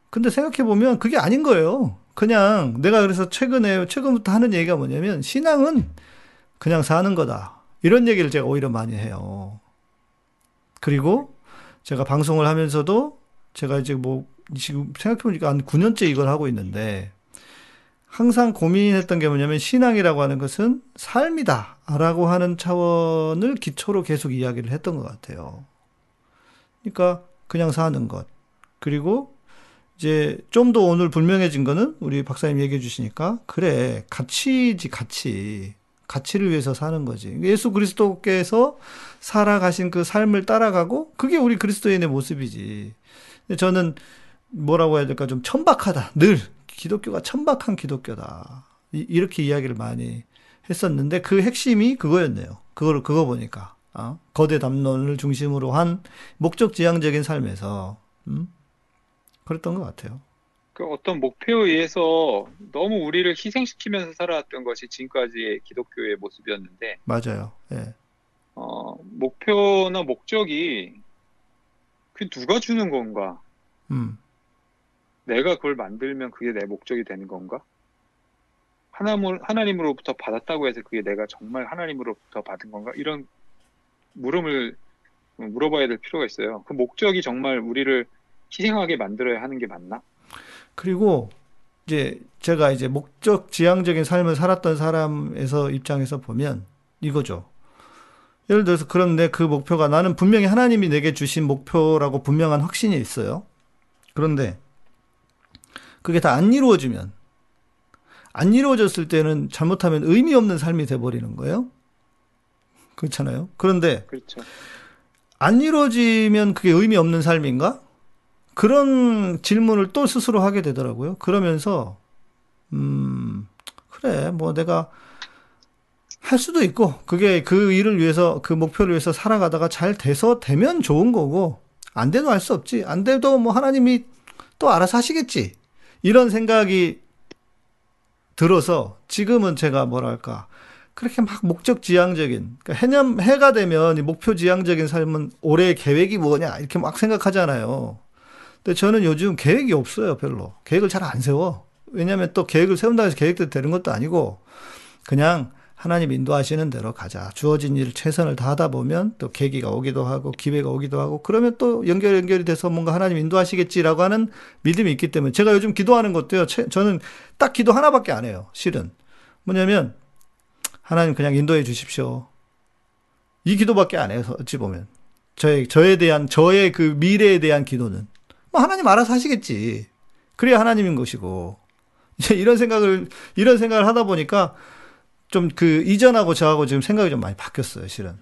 근데 생각해 보면 그게 아닌 거예요. 그냥 내가 그래서 최근에 최근부터 하는 얘기가 뭐냐면 신앙은 그냥 사는 거다. 이런 얘기를 제가 오히려 많이 해요. 그리고 제가 방송을 하면서도 제가 이제 뭐 지금 생각해보니까 한 9년째 이걸 하고 있는데 항상 고민했던 게 뭐냐면 신앙이라고 하는 것은 삶이다 라고 하는 차원을 기초로 계속 이야기를 했던 것 같아요. 그러니까 그냥 사는 것. 그리고 이제 좀 더 오늘 분명해진 거는 우리 박사님 얘기해 주시니까 그래 가치지 가치 가치를 위해서 사는 거지. 예수 그리스도께서 살아가신 그 삶을 따라가고 그게 우리 그리스도인의 모습이지. 저는 뭐라고 해야 될까? 좀 천박하다. 늘. 기독교가 천박한 기독교다. 이, 이렇게 이야기를 많이 했었는데 그 핵심이 그거였네요. 그거를 그거 보니까. 어? 거대 담론을 중심으로 한 목적지향적인 삶에서. 음? 그랬던 것 같아요. 그 어떤 목표에 의해서 너무 우리를 희생시키면서 살아왔던 것이 지금까지의 기독교의 모습이었는데, 맞아요. 예. 어, 목표나 목적이 그 누가 주는 건가? 음, 내가 그걸 만들면 그게 내 목적이 되는 건가? 하나님, 하나님으로부터 받았다고 해서 그게 내가 정말 하나님으로부터 받은 건가? 이런 물음을 물어봐야 될 필요가 있어요. 그 목적이 정말 우리를 희생하게 만들어야 하는 게 맞나? 그리고 이제 제가 이제 목적 지향적인 삶을 살았던 사람에서 입장에서 보면 이거죠. 예를 들어서 그런데 그 목표가 나는 분명히 하나님이 내게 주신 목표라고 분명한 확신이 있어요. 그런데 그게 다 안 이루어지면 안 이루어졌을 때는 잘못하면 의미 없는 삶이 돼버리는 거예요. 그렇잖아요. 그런데 그렇죠. 안 이루어지면 그게 의미 없는 삶인가? 그런 질문을 또 스스로 하게 되더라고요. 그러면서, 음, 그래, 뭐 내가 할 수도 있고, 그게 그 일을 위해서, 그 목표를 위해서 살아가다가 잘 돼서 되면 좋은 거고, 안 돼도 할수 없지. 안 돼도 뭐 하나님이 또 알아서 하시겠지. 이런 생각이 들어서 지금은 제가 뭐랄까, 그렇게 막 목적 지향적인, 그러니까 해년, 해가 되면 이 목표 지향적인 삶은 올해 계획이 뭐냐, 이렇게 막 생각하잖아요. 근데 저는 요즘 계획이 없어요, 별로. 계획을 잘 안 세워. 왜냐면 또 계획을 세운다고 해서 계획대로 되는 것도 아니고, 그냥 하나님 인도하시는 대로 가자. 주어진 일을 최선을 다하다 보면 또 계기가 오기도 하고 기회가 오기도 하고 그러면 또 연결 연결이 돼서 뭔가 하나님 인도하시겠지라고 하는 믿음이 있기 때문에 제가 요즘 기도하는 것도요. 저는 딱 기도 하나밖에 안 해요. 실은 뭐냐면 하나님 그냥 인도해 주십시오. 이 기도밖에 안 해요. 어찌 보면 저의 저에 대한 저의 그 미래에 대한 기도는 뭐 하나님 알아서 하시겠지. 그래야 하나님인 것이고 이제 이런 생각을 이런 생각을 하다 보니까 좀 그 이전하고 저하고 지금 생각이 좀 많이 바뀌었어요, 실은.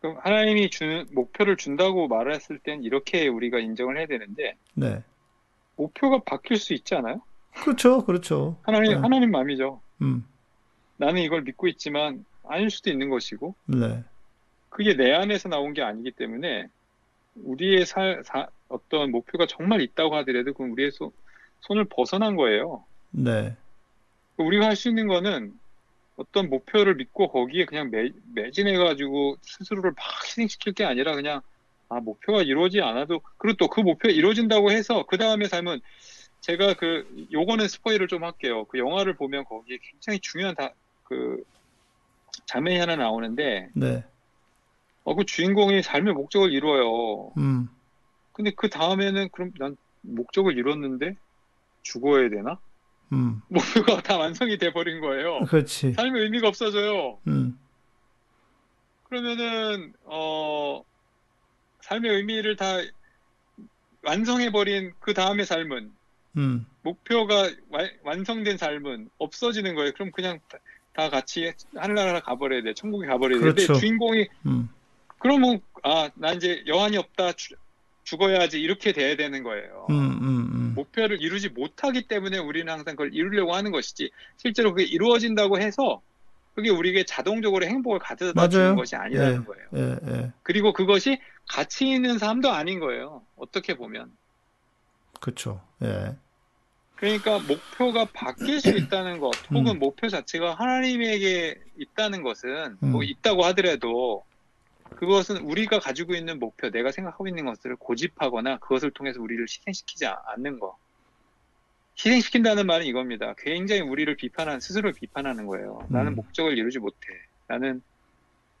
그럼 하나님이 주는 목표를 준다고 말을 했을 땐 이렇게 우리가 인정을 해야 되는데 네. 목표가 바뀔 수 있지 않아요? 그렇죠, 그렇죠. 하나님 네. 하나님 마음이죠. 음, 나는 이걸 믿고 있지만 아닐 수도 있는 것이고 네, 그게 내 안에서 나온 게 아니기 때문에 우리의 살, 사- 어떤 목표가 정말 있다고 하더라도 그건 우리의 손, 손을 벗어난 거예요. 네, 우리가 할 수 있는 거는 어떤 목표를 믿고 거기에 그냥 매, 매진해가지고 스스로를 막 희생시킬 게 아니라 그냥 아, 목표가 이루어지지 않아도 그리고 또 그 목표가 이루어진다고 해서 그 다음에 삶은 제가 그 요거는 스포일을 좀 할게요. 그 영화를 보면 거기에 굉장히 중요한 다, 그 장면이 하나 나오는데 네, 어, 그 주인공이 삶의 목적을 이루어요. 음, 근데 그 다음에는 그럼 난 목적을 이뤘는데 죽어야 되나? 음, 목표가 다 완성이 돼 버린 거예요. 그렇지. 삶의 의미가 없어져요. 음, 그러면은 어 삶의 의미를 다 완성해 버린 그 다음의 삶은 음, 목표가 와- 완성된 삶은 없어지는 거예요. 그럼 그냥 다, 다 같이 하늘나라 가버려야 돼. 천국에 가버려야 돼. 그렇죠. 근데 주인공이 음, 그러면 아, 나 이제 여한이 없다. 죽- 죽어야지 이렇게 돼야 되는 거예요. 음, 음, 음. 목표를 이루지 못하기 때문에 우리는 항상 그걸 이루려고 하는 것이지 실제로 그게 이루어진다고 해서 그게 우리에게 자동적으로 행복을 가져다 맞아요. 주는 것이 아니라는 예. 거예요. 예, 예, 그리고 그것이 가치 있는 삶도 아닌 거예요. 어떻게 보면. 그렇죠. 예, 그러니까 목표가 바뀔 수 있다는 것, 혹은 음. 목표 자체가 하나님에게 있다는 것은 뭐 음. 있다고 하더라도 그것은 우리가 가지고 있는 목표, 내가 생각하고 있는 것들을 고집하거나 그것을 통해서 우리를 희생시키지 않는 거. 희생시킨다는 말은 이겁니다. 굉장히 우리를 비판한 스스로를 비판하는 거예요. 나는 음. 목적을 이루지 못해. 나는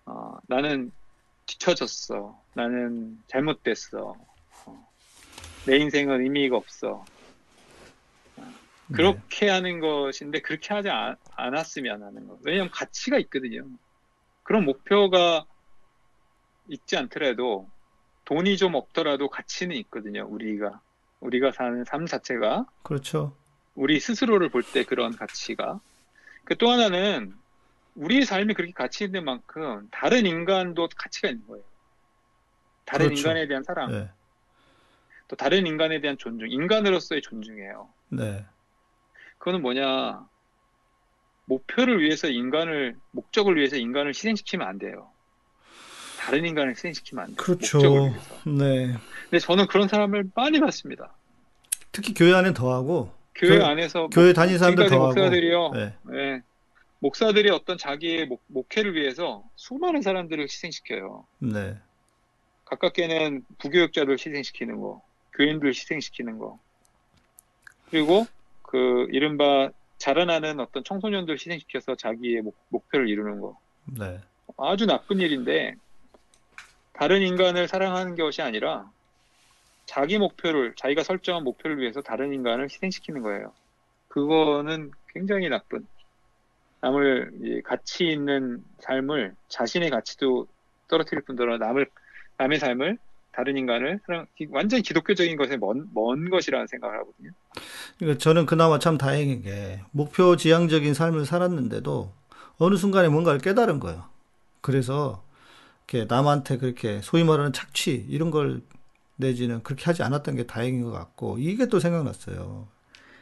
어, 나는 뒤처졌어. 나는 잘못됐어. 어, 내 인생은 의미가 없어. 네. 그렇게 하는 것인데 그렇게 하지 않, 않았으면 하는 거. 왜냐하면 가치가 있거든요. 그런 목표가 있지 않더라도 돈이 좀 없더라도 가치는 있거든요. 우리가 우리가 사는 삶 자체가 그렇죠. 우리 스스로를 볼 때 그런 가치가. 그 또 하나는 우리의 삶이 그렇게 가치 있는 만큼 다른 인간도 가치가 있는 거예요. 다른 그렇죠. 인간에 대한 사랑, 예, 또 다른 인간에 대한 존중, 인간으로서의 존중이에요. 네, 그거는 뭐냐? 목표를 위해서 인간을, 목적을 위해서 인간을 희생시키면 안 돼요. 다른 인간을 희생시키면 안 돼요. 그렇죠. 네. 근데 저는 그런 사람을 많이 봤습니다. 특히 교회 안에 더하고 교회 교- 안에서 교회 다니는 사람들 더하고. 목사들이요. 예, 예. 목사들이 어떤 자기의 목, 목회를 위해서 수많은 사람들을 희생시켜요. 네, 가깝게는 부교육자들 희생시키는 거, 교인들 희생시키는 거, 그리고 그 이른바 자라나는 어떤 청소년들 희생시켜서 자기의 목, 목표를 이루는 거. 네, 아주 나쁜 일인데 다른 인간을 사랑하는 것이 아니라 자기 목표를 자기가 설정한 목표를 위해서 다른 인간을 희생시키는 거예요. 그거는 굉장히 나쁜 남을 이 가치 있는 삶을 자신의 가치도 떨어뜨릴 뿐더러 남을 남의 삶을 다른 인간을 사랑 완전히 기독교적인 것에 먼, 먼 것이라는 생각을 하거든요. 그러니까 저는 그나마 참 다행인 게 목표 지향적인 삶을 살았는데도 어느 순간에 뭔가를 깨달은 거예요. 그래서 이렇게 남한테 그렇게 소위 말하는 착취 이런 걸 내지는 그렇게 하지 않았던 게 다행인 것 같고 이게 또 생각났어요.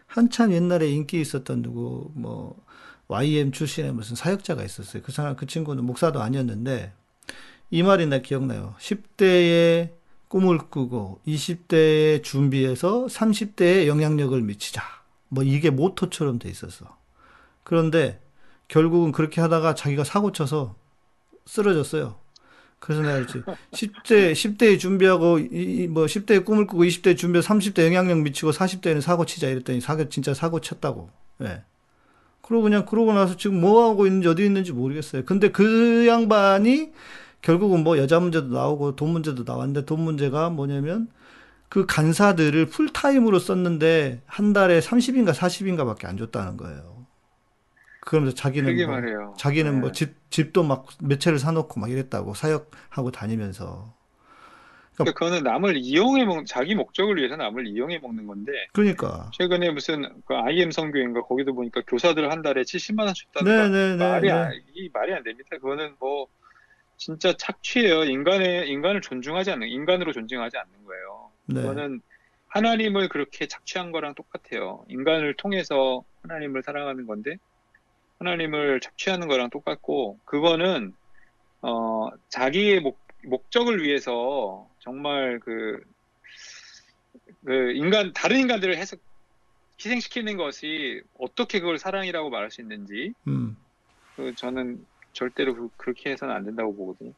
한참 옛날에 인기 있었던 누구 뭐 YM 출신의 무슨 사역자가 있었어요. 그 사람 그 친구는 목사도 아니었는데 이 말이 나 기억나요. 10대에 꿈을 꾸고 20대에 준비해서 30대에 영향력을 미치자. 뭐 이게 모토처럼 돼 있었어. 그런데 결국은 그렇게 하다가 자기가 사고 쳐서 쓰러졌어요. 그래서 내가 그랬지. 10대, 10대에 준비하고, 이, 이 뭐, 10대에 꿈을 꾸고, 20대에 준비해서 30대 영향력 미치고, 40대에는 사고 치자 이랬더니 사고, 진짜 사고 쳤다고. 예. 그러고 그냥 그러고 나서 지금 뭐 하고 있는지 어디 있는지 모르겠어요. 근데 그 양반이 결국은 뭐 여자 문제도 나오고 돈 문제도 나왔는데 돈 문제가 뭐냐면 그 간사들을 풀타임으로 썼는데 한 달에 30인가 40인가 밖에 안 줬다는 거예요. 그러면서 자기는 뭐 말이에요. 자기는 뭐 네. 집 집도 막 몇 채를 사놓고 막 이랬다고 사역하고 다니면서 그러니까 그거는 남을 이용해 먹, 자기 목적을 위해서 남을 이용해 먹는 건데, 그러니까 최근에 무슨 그 IM 선교인가 거기도 보니까 교사들 한 달에 70만 원 줬다는 거 네네네 말이 네. 안, 이 말이 안 됩니다. 그거는 뭐 진짜 착취예요. 인간의 인간을 존중하지 않는 인간으로 존중하지 않는 거예요. 네. 그거는 하나님을 그렇게 착취한 거랑 똑같아요. 인간을 통해서 하나님을 사랑하는 건데 하나님을 착취하는 거랑 똑같고 그거는 어 자기의 목, 목적을 위해서 정말 그, 그 인간 다른 인간들을 해서 희생시키는 것이 어떻게 그걸 사랑이라고 말할 수 있는지 음. 그 저는 절대로 그, 그렇게 해서는 안 된다고 보거든요.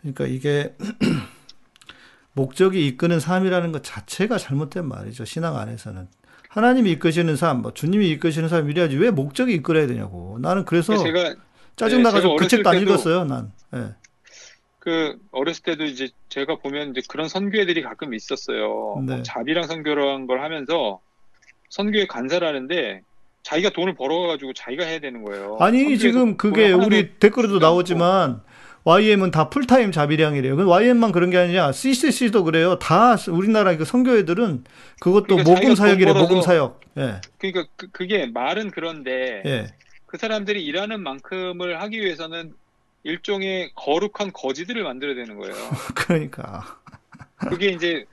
그러니까 이게 목적이 이끄는 삶이라는 것 자체가 잘못된 말이죠. 신앙 안에서는. 하나님이 이끄시는 삶, 뭐 주님이 이끄시는 삶 이래야지 왜 목적이 이끌어야 되냐고. 나는 그래서 제가 짜증 네, 나가지고 제가 그 어렸을 책도 안 때도- 읽었어요, 난. 예. 그 어렸을 때도 이제 제가 보면 이제 그런 선교회들이 가끔 있었어요. 네. 뭐 자비랑 선교라는 걸 하면서 선교회 간사를 하는데 자기가 돈을 벌어가지고 자기가 해야 되는 거예요. 아니, 지금 그게 우리 댓글에도 나오지만 YM은 다 풀타임 자비량이래요. 그 YM만 그런 게 아니라 CCC도 그래요. 다 우리나라 그 선교회들은 그것도 그러니까 모금 사역이래, 모금 사역. 예. 그러니까 그, 그게 말은 그런데 예. 그 사람들이 일하는 만큼을 하기 위해서는 일종의 거룩한 거지들을 만들어야 되는 거예요. 그러니까. 그게 이제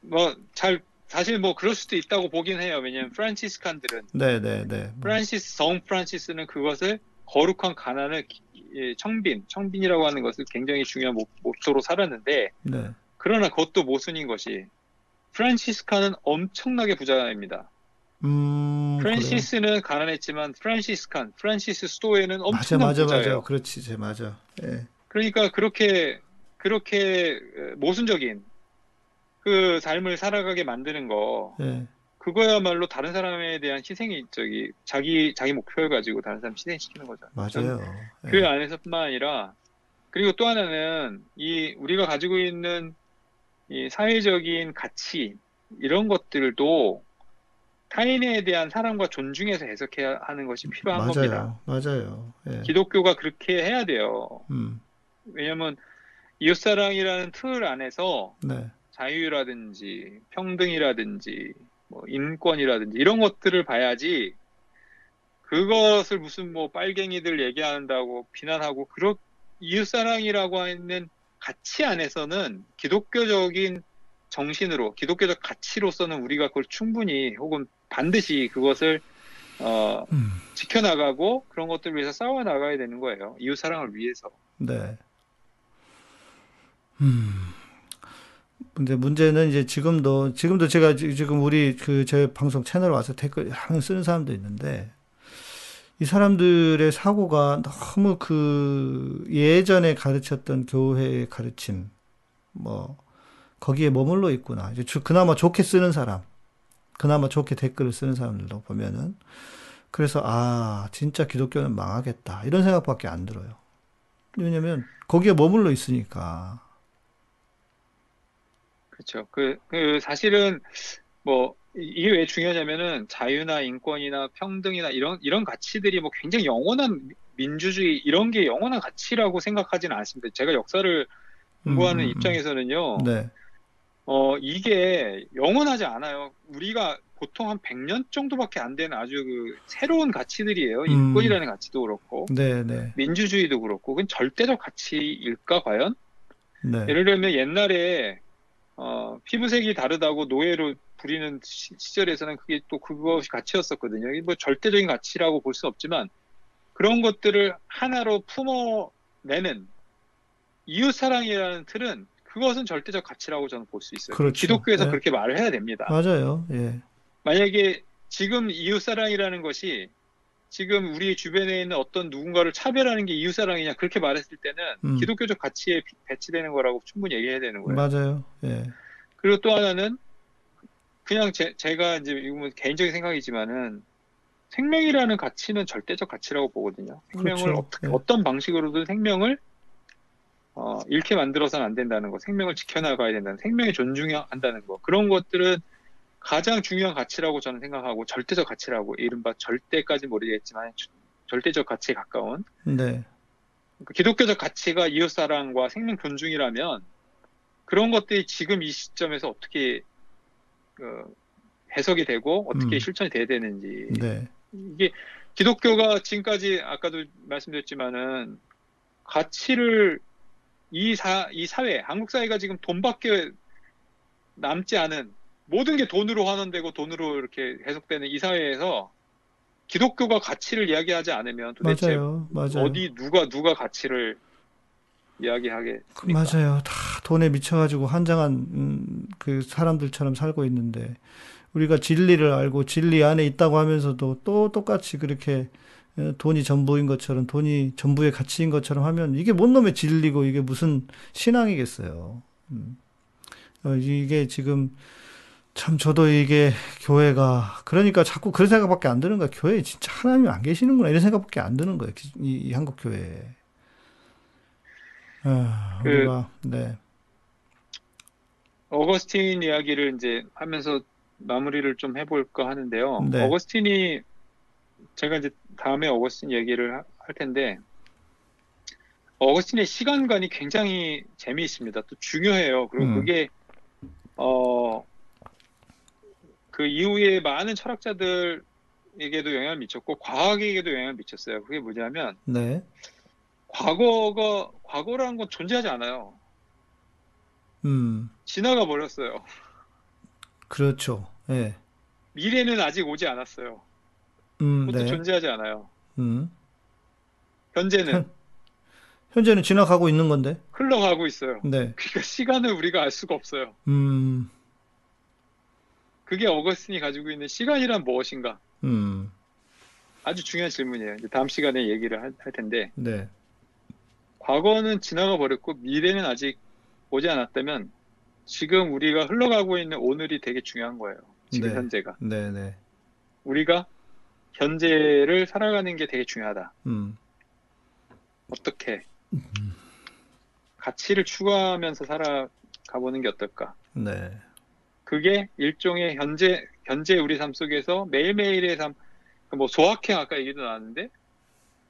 뭐 잘 사실 뭐 그럴 수도 있다고 보긴 해요. 왜냐하면 Franciscan들은 네, 네, 네. 프란시스 성 프란시스는 그것을 거룩한 가난을 청빈 청빈이라고 하는 것을 굉장히 중요한 모, 모토로 살았는데 네. 그러나 그것도 모순인 것이 Franciscan은 엄청나게 부자입니다. 음, 그래요. 프란시스는 가난했지만 Franciscan 프란시스 수도회는 맞아, 엄청난 맞아, 부자예요. 맞아. 그렇지, 제 맞아. 예. 그러니까 그렇게 그렇게 어, 모순적인 그 삶을 살아가게 만드는 거 예. 그거야말로 다른 사람에 대한 희생이 저기 자기 자기 목표를 가지고 다른 사람 희생시키는 거죠. 맞아요. 예. 그 안에서뿐만 아니라 그리고 또 하나는 이 우리가 가지고 있는 이 사회적인 가치 이런 것들도 타인에 대한 사랑과 존중해서 해석해야 하는 것이 필요한 겁니다. 맞아요. 맞아요. 예. 기독교가 그렇게 해야 돼요. 음. 왜냐하면 이웃사랑이라는 틀 안에서 네. 자유라든지 평등이라든지 뭐 인권이라든지 이런 것들을 봐야지 그것을 무슨 뭐 빨갱이들 얘기한다고 비난하고 그런 이웃사랑이라고 하는 가치 안에서는 기독교적인 정신으로 기독교적 가치로서는 우리가 그걸 충분히 혹은 반드시 그것을 어, 음. 지켜나가고 그런 것들을 위해서 싸워 나가야 되는 거예요. 이웃 사랑을 위해서. 네. 음. 근데 문제는 이제 지금도 지금도 제가 지- 지금 우리 그 제 방송 채널 와서 댓글 항상 쓰는 사람도 있는데 이 사람들의 사고가 너무 그 예전에 가르쳤던 교회의 가르침 뭐 거기에 머물러 있구나. 이제 주- 그나마 좋게 쓰는 사람, 그나마 좋게 댓글을 쓰는 사람들도 보면은 그래서 아 진짜 기독교는 망하겠다 이런 생각밖에 안 들어요. 왜냐면 거기에 머물러 있으니까. 그렇죠. 그, 그 사실은 뭐 이- 이게 왜 중요하냐면은 자유나 인권이나 평등이나 이런 이런 가치들이 뭐 굉장히 영원한 미- 민주주의 이런 게 영원한 가치라고 생각하지는 않습니다. 제가 역사를 공부하는 음, 음, 음. 입장에서는요. 네, 어 이게 영원하지 않아요. 우리가 보통 한 100년 정도밖에 안 되는 아주 그 새로운 가치들이에요. 음. 인권이라는 가치도 그렇고 네, 네, 민주주의도 그렇고 그건 절대적 가치일까 과연? 네, 예를 들면 옛날에 어, 피부색이 다르다고 노예로 부리는 시, 시절에서는 그게 또 그것이 가치였었거든요. 뭐 절대적인 가치라고 볼 수는 없지만 그런 것들을 하나로 품어내는 이웃 사랑이라는 틀은 그것은 절대적 가치라고 저는 볼 수 있어요. 그렇죠. 기독교에서 네. 그렇게 말을 해야 됩니다. 맞아요. 예, 만약에 지금 이웃 사랑이라는 것이 지금 우리 주변에 있는 어떤 누군가를 차별하는 게 이웃사랑이냐 그렇게 말했을 때는 음. 기독교적 가치에 비- 배치되는 거라고 충분히 얘기해야 되는 거예요. 맞아요. 예, 그리고 또 하나는 그냥 제, 제가 이제 이거 뭐 개인적인 생각이지만은 생명이라는 가치는 절대적 가치라고 보거든요. 생명을 그렇죠. 어떻게, 예. 어떤 방식으로든 생명을 어, 잃게 만들어서는 안 된다는 거, 생명을 지켜나가야 된다는, 생명이 존중한다는 거, 그런 것들은 가장 중요한 가치라고 저는 생각하고 절대적 가치라고 이른바 절대까지 모르겠지만 절대적 가치에 가까운 네. 그 기독교적 가치가 이웃사랑과 생명 존중이라면 그런 것들이 지금 이 시점에서 어떻게 그, 해석이 되고 어떻게 음. 실천이 돼야 되는지 네. 이게 기독교가 지금까지 아까도 말씀드렸지만은 가치를 이 사, 이 사회, 한국 사회가 지금 돈밖에 남지 않은 모든 게 돈으로 환원되고 돈으로 이렇게 해석되는 이 사회에서 기독교가 가치를 이야기하지 않으면 도대체 맞아요. 맞아요. 어디 누가 누가 가치를 이야기하겠습니까? 맞아요. 다 돈에 미쳐가지고 한장한 음, 그 사람들처럼 살고 있는데 우리가 진리를 알고 진리 안에 있다고 하면서도 또 똑같이 그렇게 어, 돈이 전부인 것처럼 돈이 전부의 가치인 것처럼 하면 이게 뭔 놈의 진리고 이게 무슨 신앙이겠어요. 음. 어, 이게 지금 참 저도 이게 교회가 그러니까 자꾸 그런 생각밖에 안 드는 거야. 교회에 진짜 하나님이 안 계시는구나 이런 생각밖에 안 드는 거예요. 기- 이, 이 한국 교회에. 아, 그- 우리가 네. 어거스틴 이야기를 이제 하면서 마무리를 좀 해볼까 하는데요. 네. 어거스틴이 제가 이제 다음에 어거스틴 얘기를 하- 할 텐데 어거스틴의 시간관이 굉장히 재미있습니다. 또 중요해요. 그리고 음. 그게 어, 그 이후에 많은 철학자들에게도 영향을 미쳤고 과학에게도 영향을 미쳤어요. 그게 뭐냐면 네. 과거가 과거라는 건 존재하지 않아요. 음. 지나가 버렸어요. 그렇죠. 예. 미래는 아직 오지 않았어요. 음, 그것도 네. 존재하지 않아요. 음. 현재는 현재는 지나가고 있는 건데. 흘러가고 있어요. 네. 그러니까 시간을 우리가 알 수가 없어요. 음. 그게 어거스틴이 가지고 있는 시간이란 무엇인가? 음. 아주 중요한 질문이에요. 다음 시간에 얘기를 할, 할 텐데 네. 과거는 지나가 버렸고 미래는 아직 오지 않았다면 지금 우리가 흘러가고 있는 오늘이 되게 중요한 거예요. 지금 네. 현재가 네, 네. 우리가 현재를 살아가는 게 되게 중요하다. 음. 어떻게 가치를 추구하면서 살아가보는 게 어떨까? 네. 그게 일종의 현재 현재 우리 삶 속에서 매일매일의 삶, 뭐 소확행 아까 얘기도 나왔는데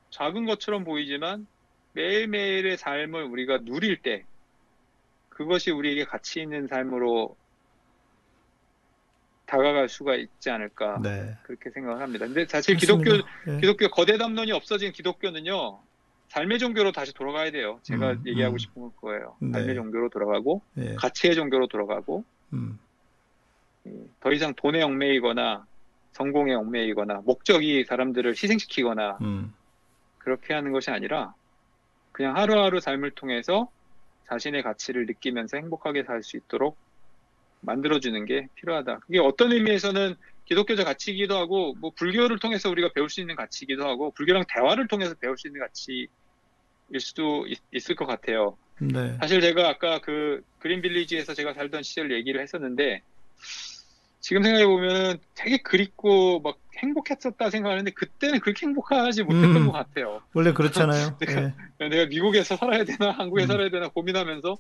작은 것처럼 보이지만 매일매일의 삶을 우리가 누릴 때 그것이 우리에게 가치 있는 삶으로 다가갈 수가 있지 않을까 네. 그렇게 생각을 합니다. 근데 사실. 기독교 예. 기독교 거대 담론이 없어진 기독교는요 삶의 종교로 다시 돌아가야 돼요. 제가 음, 얘기하고 음. 싶은 거예요. 네. 삶의 종교로 돌아가고 예. 가치의 종교로 돌아가고 음. 더 이상 돈에 얽매이거나 성공에 얽매이거나 목적이 사람들을 희생시키거나 음. 그렇게 하는 것이 아니라 그냥 하루하루 삶을 통해서 자신의 가치를 느끼면서 행복하게 살 수 있도록 만들어주는 게 필요하다. 그게 어떤 의미에서는 기독교적 가치이기도 하고 뭐 불교를 통해서 우리가 배울 수 있는 가치이기도 하고 불교랑 대화를 통해서 배울 수 있는 가치일 수도 있, 있을 것 같아요. 네. 사실 제가 아까 그 그린 빌리지에서 제가 살던 시절 얘기를 했었는데 지금 생각해 보면 되게 그립고 막 행복했었다 생각하는데 그때는 그렇게 행복하지 못했던 음. 것 같아요. 원래 그렇잖아요. 내가- 예. 내가 미국에서 살아야 되나 한국에 음. 살아야 되나 고민하면서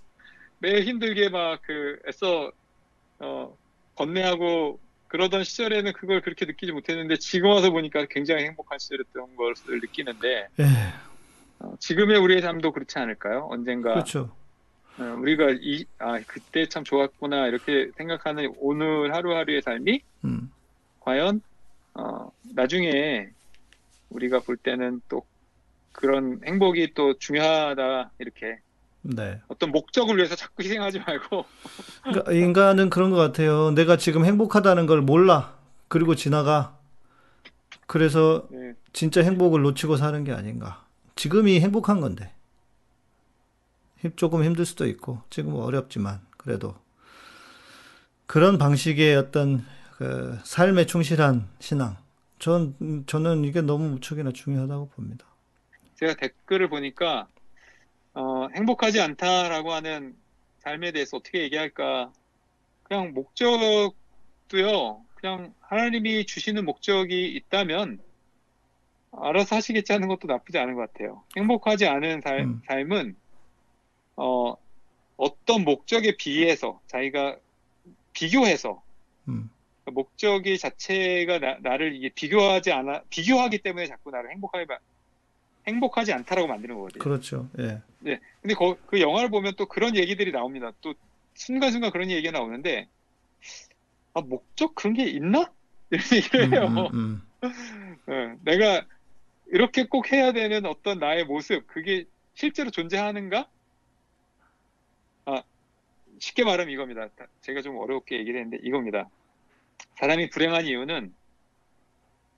매일 힘들게 막 그 애써 어 건네하고 그러던 시절에는 그걸 그렇게 느끼지 못했는데 지금 와서 보니까 굉장히 행복한 시절이었던 것을 느끼는데 예. 어, 지금의 우리의 삶도 그렇지 않을까요? 언젠가 그렇죠. 어, 우리가 이, 아, 그때 참 좋았구나, 이렇게 생각하는 오늘 하루하루의 삶이 음. 과연, 어, 나중에 우리가 볼 때는 또 그런 행복이 또 중요하다, 이렇게 네. 어떤 목적을 위해서 자꾸 희생하지 말고, 그러니까 인간은 그런 것 같아요. 내가 지금 행복하다는 걸 몰라. 그리고 지나가. 그래서 네, 진짜 행복을 놓치고 사는 게 아닌가. 지금이 행복한 건데. 힘- 조금 힘들 수도 있고, 지금 어렵지만, 그래도. 그런 방식의 어떤, 그, 삶에 충실한 신앙. 전, 음, 저는 이게 너무 무척이나 중요하다고 봅니다. 제가 댓글을 보니까, 어, 행복하지 않다라고 하는 삶에 대해서 어떻게 얘기할까. 그냥 목적도요, 그냥 하나님이 주시는 목적이 있다면, 알아서 하시겠지 하는 것도 나쁘지 않은 것 같아요. 행복하지 않은 살, 음. 삶은 어, 어떤 목적에 비해서 자기가 비교해서 음, 목적이 자체가 나, 나를 이게 비교하지 않아 비교하기 때문에 자꾸 나를 행복하게 마- 행복하지 않다라고 만드는 거거든요. 그렇죠. 예. 근데 거- 그 영화를 보면 또 그런 얘기들이 나옵니다. 또 순간순간 그런 얘기가 나오는데 아 목적 그런 게 있나? 이런 얘기를 음, 해요. 음, 음. 어, 내가 이렇게 꼭 해야 되는 어떤 나의 모습 그게 실제로 존재하는가? 아 쉽게 말하면 이겁니다. 다- 제가 좀 어렵게 얘기를 했는데 이겁니다. 사람이 불행한 이유는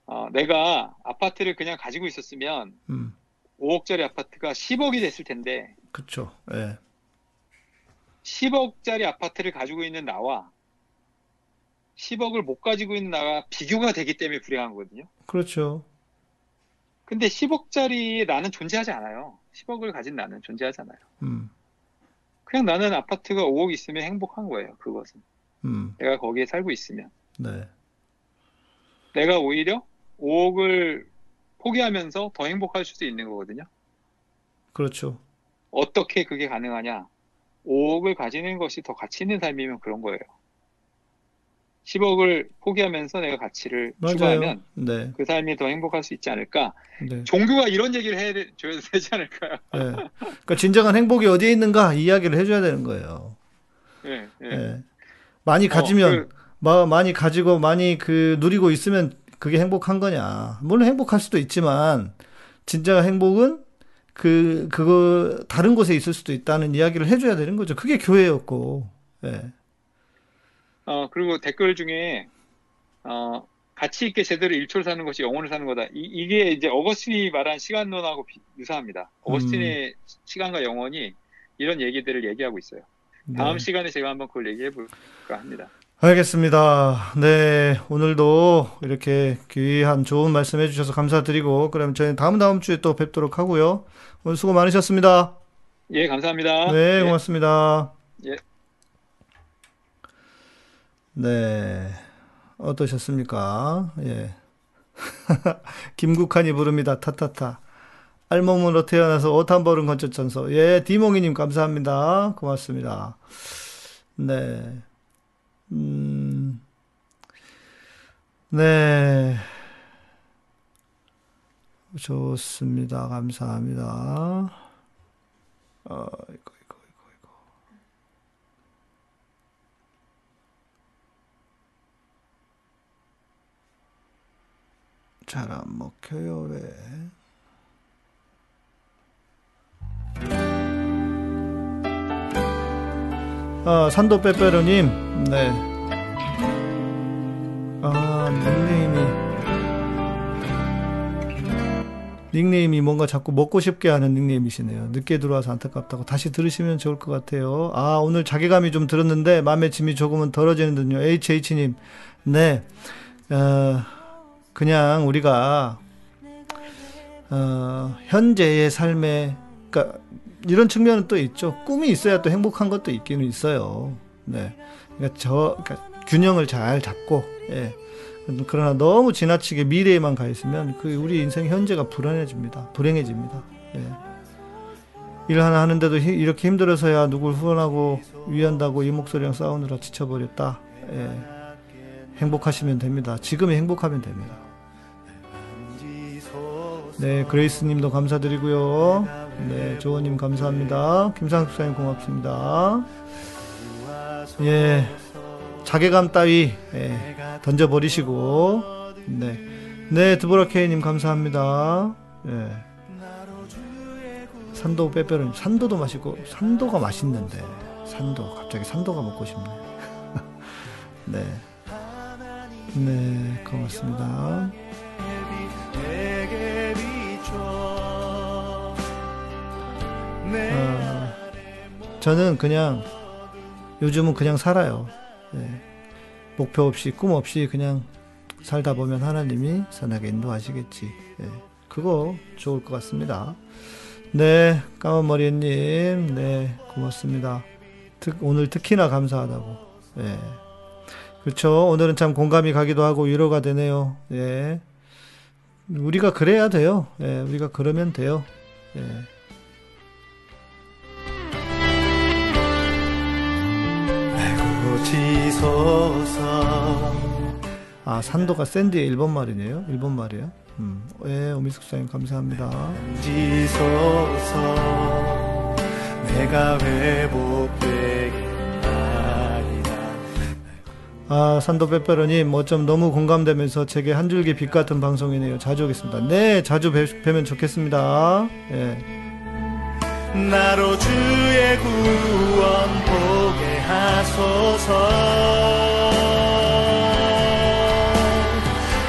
어, 내가 아파트를 그냥 가지고 있었으면 음. 5억짜리 아파트가 10억이 됐을 텐데 그쵸. 예. 10억짜리 아파트를 가지고 있는 나와 10억을 못 가지고 있는 나가 비교가 되기 때문에 불행한 거거든요. 그렇죠. 근데 10억짜리 나는 존재하지 않아요. 10억을 가진 나는 존재하지 않아요. 음, 그냥 나는 아파트가 5억 있으면 행복한 거예요. 그것은. 음. 내가 거기에 살고 있으면. 네. 내가 오히려 5억을 포기하면서 더 행복할 수도 있는 거거든요. 그렇죠. 어떻게 그게 가능하냐? 5억을 가지는 것이 더 가치 있는 삶이면 그런 거예요. 10억을 포기하면서 내가 가치를 맞아요. 추가하면 네. 그 삶이 더 행복할 수 있지 않을까? 네. 종교가 이런 얘기를 해 줘야 되지 않을까요? 예. 그러니까 진정한 행복이 어디에 있는가 이 이야기를 해줘야 되는 거예요. 예, 예. 예. 많이 가지면 어, 그- 마, 많이 가지고 많이 그 누리고 있으면 그게 행복한 거냐? 물론 행복할 수도 있지만 진짜 행복은 그 그거 다른 곳에 있을 수도 있다는 이야기를 해줘야 되는 거죠. 그게 교회였고, 예. 어, 그리고 댓글 중에, 어, 가치 있게 제대로 1초를 사는 것이 영혼을 사는 거다. 이, 게 이제 어거스틴이 말한 시간론하고 비- 유사합니다. 어거스틴의 시간과 영혼이 이런 얘기들을 얘기하고 있어요. 다음 네. 시간에 제가 한번 그걸 얘기해 볼까 합니다. 알겠습니다. 네, 오늘도 이렇게 귀한 좋은 말씀 해주셔서 감사드리고, 그럼 저희 다음 다음 주에 또 뵙도록 하고요. 오늘 수고 많으셨습니다. 예, 감사합니다. 네, 예. 고맙습니다. 예. 네, 어떠셨습니까? 예. 김국환이 부릅니다. 타타타. 알몸으로 태어나서 옷 한 벌은 건졌전서. 예, 디몽이님 감사합니다. 고맙습니다. 네. 음, 네. 좋습니다. 감사합니다. 어, 이거, 이거, 이거, 이거. 잘 안 먹혀요, 왜? 아, 산도 빼빼로님, 네. 아, 닉네임이. 닉네임이 뭔가 자꾸 먹고 싶게 하는 닉네임이시네요. 늦게 들어와서 안타깝다고. 다시 들으시면 좋을 것 같아요. 아, 오늘 자괴감이 좀 들었는데, 마음의 짐이 조금은 덜어지는 듯요. HH님, 네. 어, 그냥 우리가, 어, 현재의 삶에, 그니까, 이런 측면은 또 있죠. 꿈이 있어야 또 행복한 것도 있기는 있어요. 네. 그러니까 저, 그러니까 균형을 잘 잡고, 예. 그러나 너무 지나치게 미래에만 가 있으면 그 우리 인생 현재가 불안해집니다. 불행해집니다. 예. 일 하나 하는데도 히- 이렇게 힘들어서야 누굴 후원하고 위한다고 이 목소리랑 싸우느라 지쳐버렸다. 예. 행복하시면 됩니다. 지금이 행복하면 됩니다. 네, 그레이스님도 감사드리고요. 네, 조원님 감사합니다. 김상숙 사님 고맙습니다. 예, 자괴감 따위 예, 던져버리시고, 네, 네, 드보라케이님 감사합니다. 예, 산도 빼빼로님 산도도 맛있고 산도가 맛있는데 산도 갑자기 산도가 먹고 싶네. 네, 네, 고맙습니다. 어, 저는 그냥 요즘은 그냥 살아요. 예. 목표 없이 꿈 없이 그냥 살다 보면 하나님이 선하게 인도하시겠지. 예. 그거 좋을 것 같습니다. 네, 까만 머리님, 네, 고맙습니다. 특, 오늘 특히나 감사하다고. 예. 그렇죠. 오늘은 참 공감이 가기도 하고 위로가 되네요. 예. 우리가 그래야 돼요. 예, 우리가 그러면 돼요. 예. 지소서. 아 산도가 샌드의 일본 말이네요. 일본 말이에요. 음. 예 오미숙 사님 감사합니다. 지소서. 내가 회복되길 아 산도 빼빼로님 어쩜 너무 공감되면서 제게 한 줄기 빛 같은 방송이네요. 자주 오겠습니다. 네 자주 뵈, 뵈면 좋겠습니다. 예. 나로 주의 구원 보게 하 소서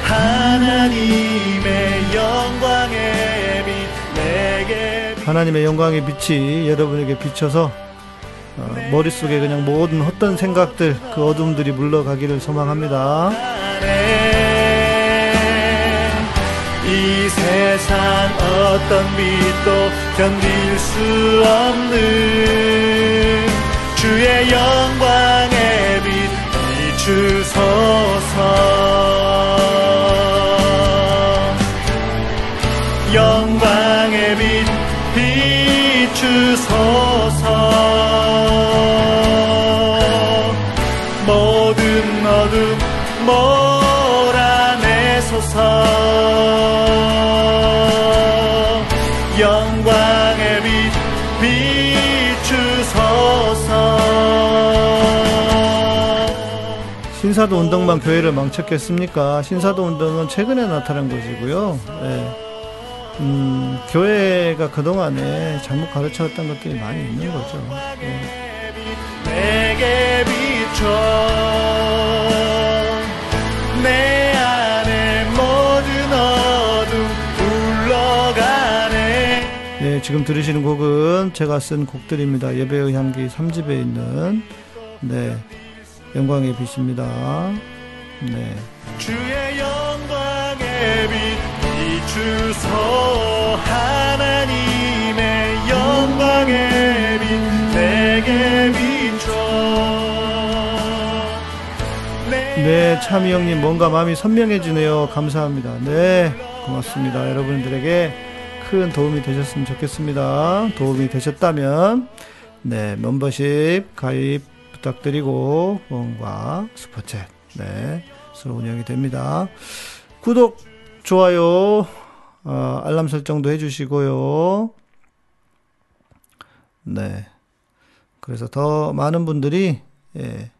하나님의 영광의 빛 내게 하나님의 영광의 빛이 여러분에게 비쳐서 어, 머릿속에 그냥 모든 헛된 생각들 그 어둠들이 물러가기를 소망합니다. 이 세상 어떤 빛도 견딜 수 없는 주의 영광의 빛 비추소서. 영광의 빛 비추소서 신사도 운동만 교회를 망쳤겠습니까? 신사도 운동은 최근에 나타난 것이고요. 네. 음, 교회가 그동안에 잘못 가르쳐왔던 것들이 많이 있는 거죠. 네. 네, 지금 들으시는 곡은 제가 쓴 곡들입니다. 예배의 향기 3집에 있는 네, 영광의 빛입니다. 네. 주의 영광의 빛 비추소 하나님의 영광의 빛 내게 비춰 네, 참이 형님 뭔가 마음이 선명해지네요. 감사합니다. 네, 고맙습니다. 여러분들에게 큰 도움이 되셨으면 좋겠습니다. 도움이 되셨다면 네, 멤버십 가입 부탁드리고 후원과 슈퍼챗 네, 서로 운영이 됩니다. 구독, 좋아요, 어, 알람 설정도 해주시고요. 네. 그래서 더 많은 분들이, 예,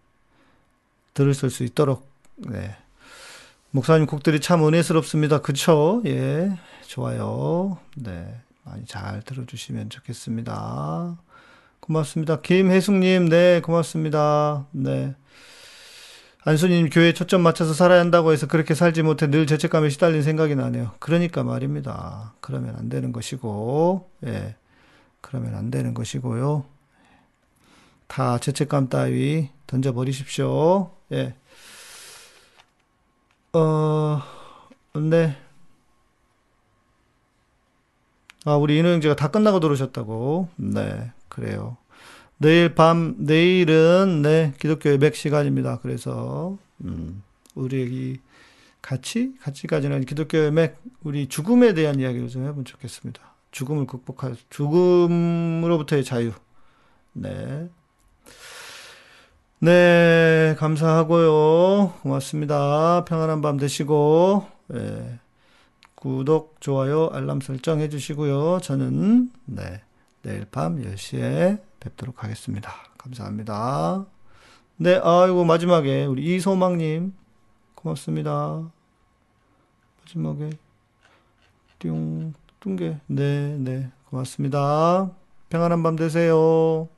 들으실 수 있도록, 네. 목사님 곡들이 참 은혜스럽습니다. 그쵸? 예, 좋아요. 네. 많이 잘 들어주시면 좋겠습니다. 고맙습니다. 김혜숙님, 네, 고맙습니다. 네. 안수님 교회 초점 맞춰서 살아야 한다고 해서 그렇게 살지 못해 늘 죄책감에 시달린 생각이 나네요. 그러니까 말입니다. 그러면 안 되는 것이고, 예. 그러면 안 되는 것이고요. 다 죄책감 따위 던져버리십시오. 예. 어, 네. 아, 우리 인호 형제가 다 끝나고 들어오셨다고. 네, 그래요. 내일 밤, 내일은, 네, 기독교 예백 시간입니다. 그래서, 음, 우리 같이, 같이까지는 기독교 예백, 우리 죽음에 대한 이야기를 좀 해보면 좋겠습니다. 죽음을 극복할, 죽음으로부터의 자유. 네. 네, 감사하고요. 고맙습니다. 평안한 밤 되시고, 네. 구독, 좋아요, 알람 설정 해주시고요. 저는, 네, 내일 밤 10시에 뵙도록 하겠습니다. 감사합니다. 네, 아이고, 마지막에 우리 이소망님, 고맙습니다. 마지막에, 띵, 뚱게, 네, 네, 고맙습니다. 평안한 밤 되세요.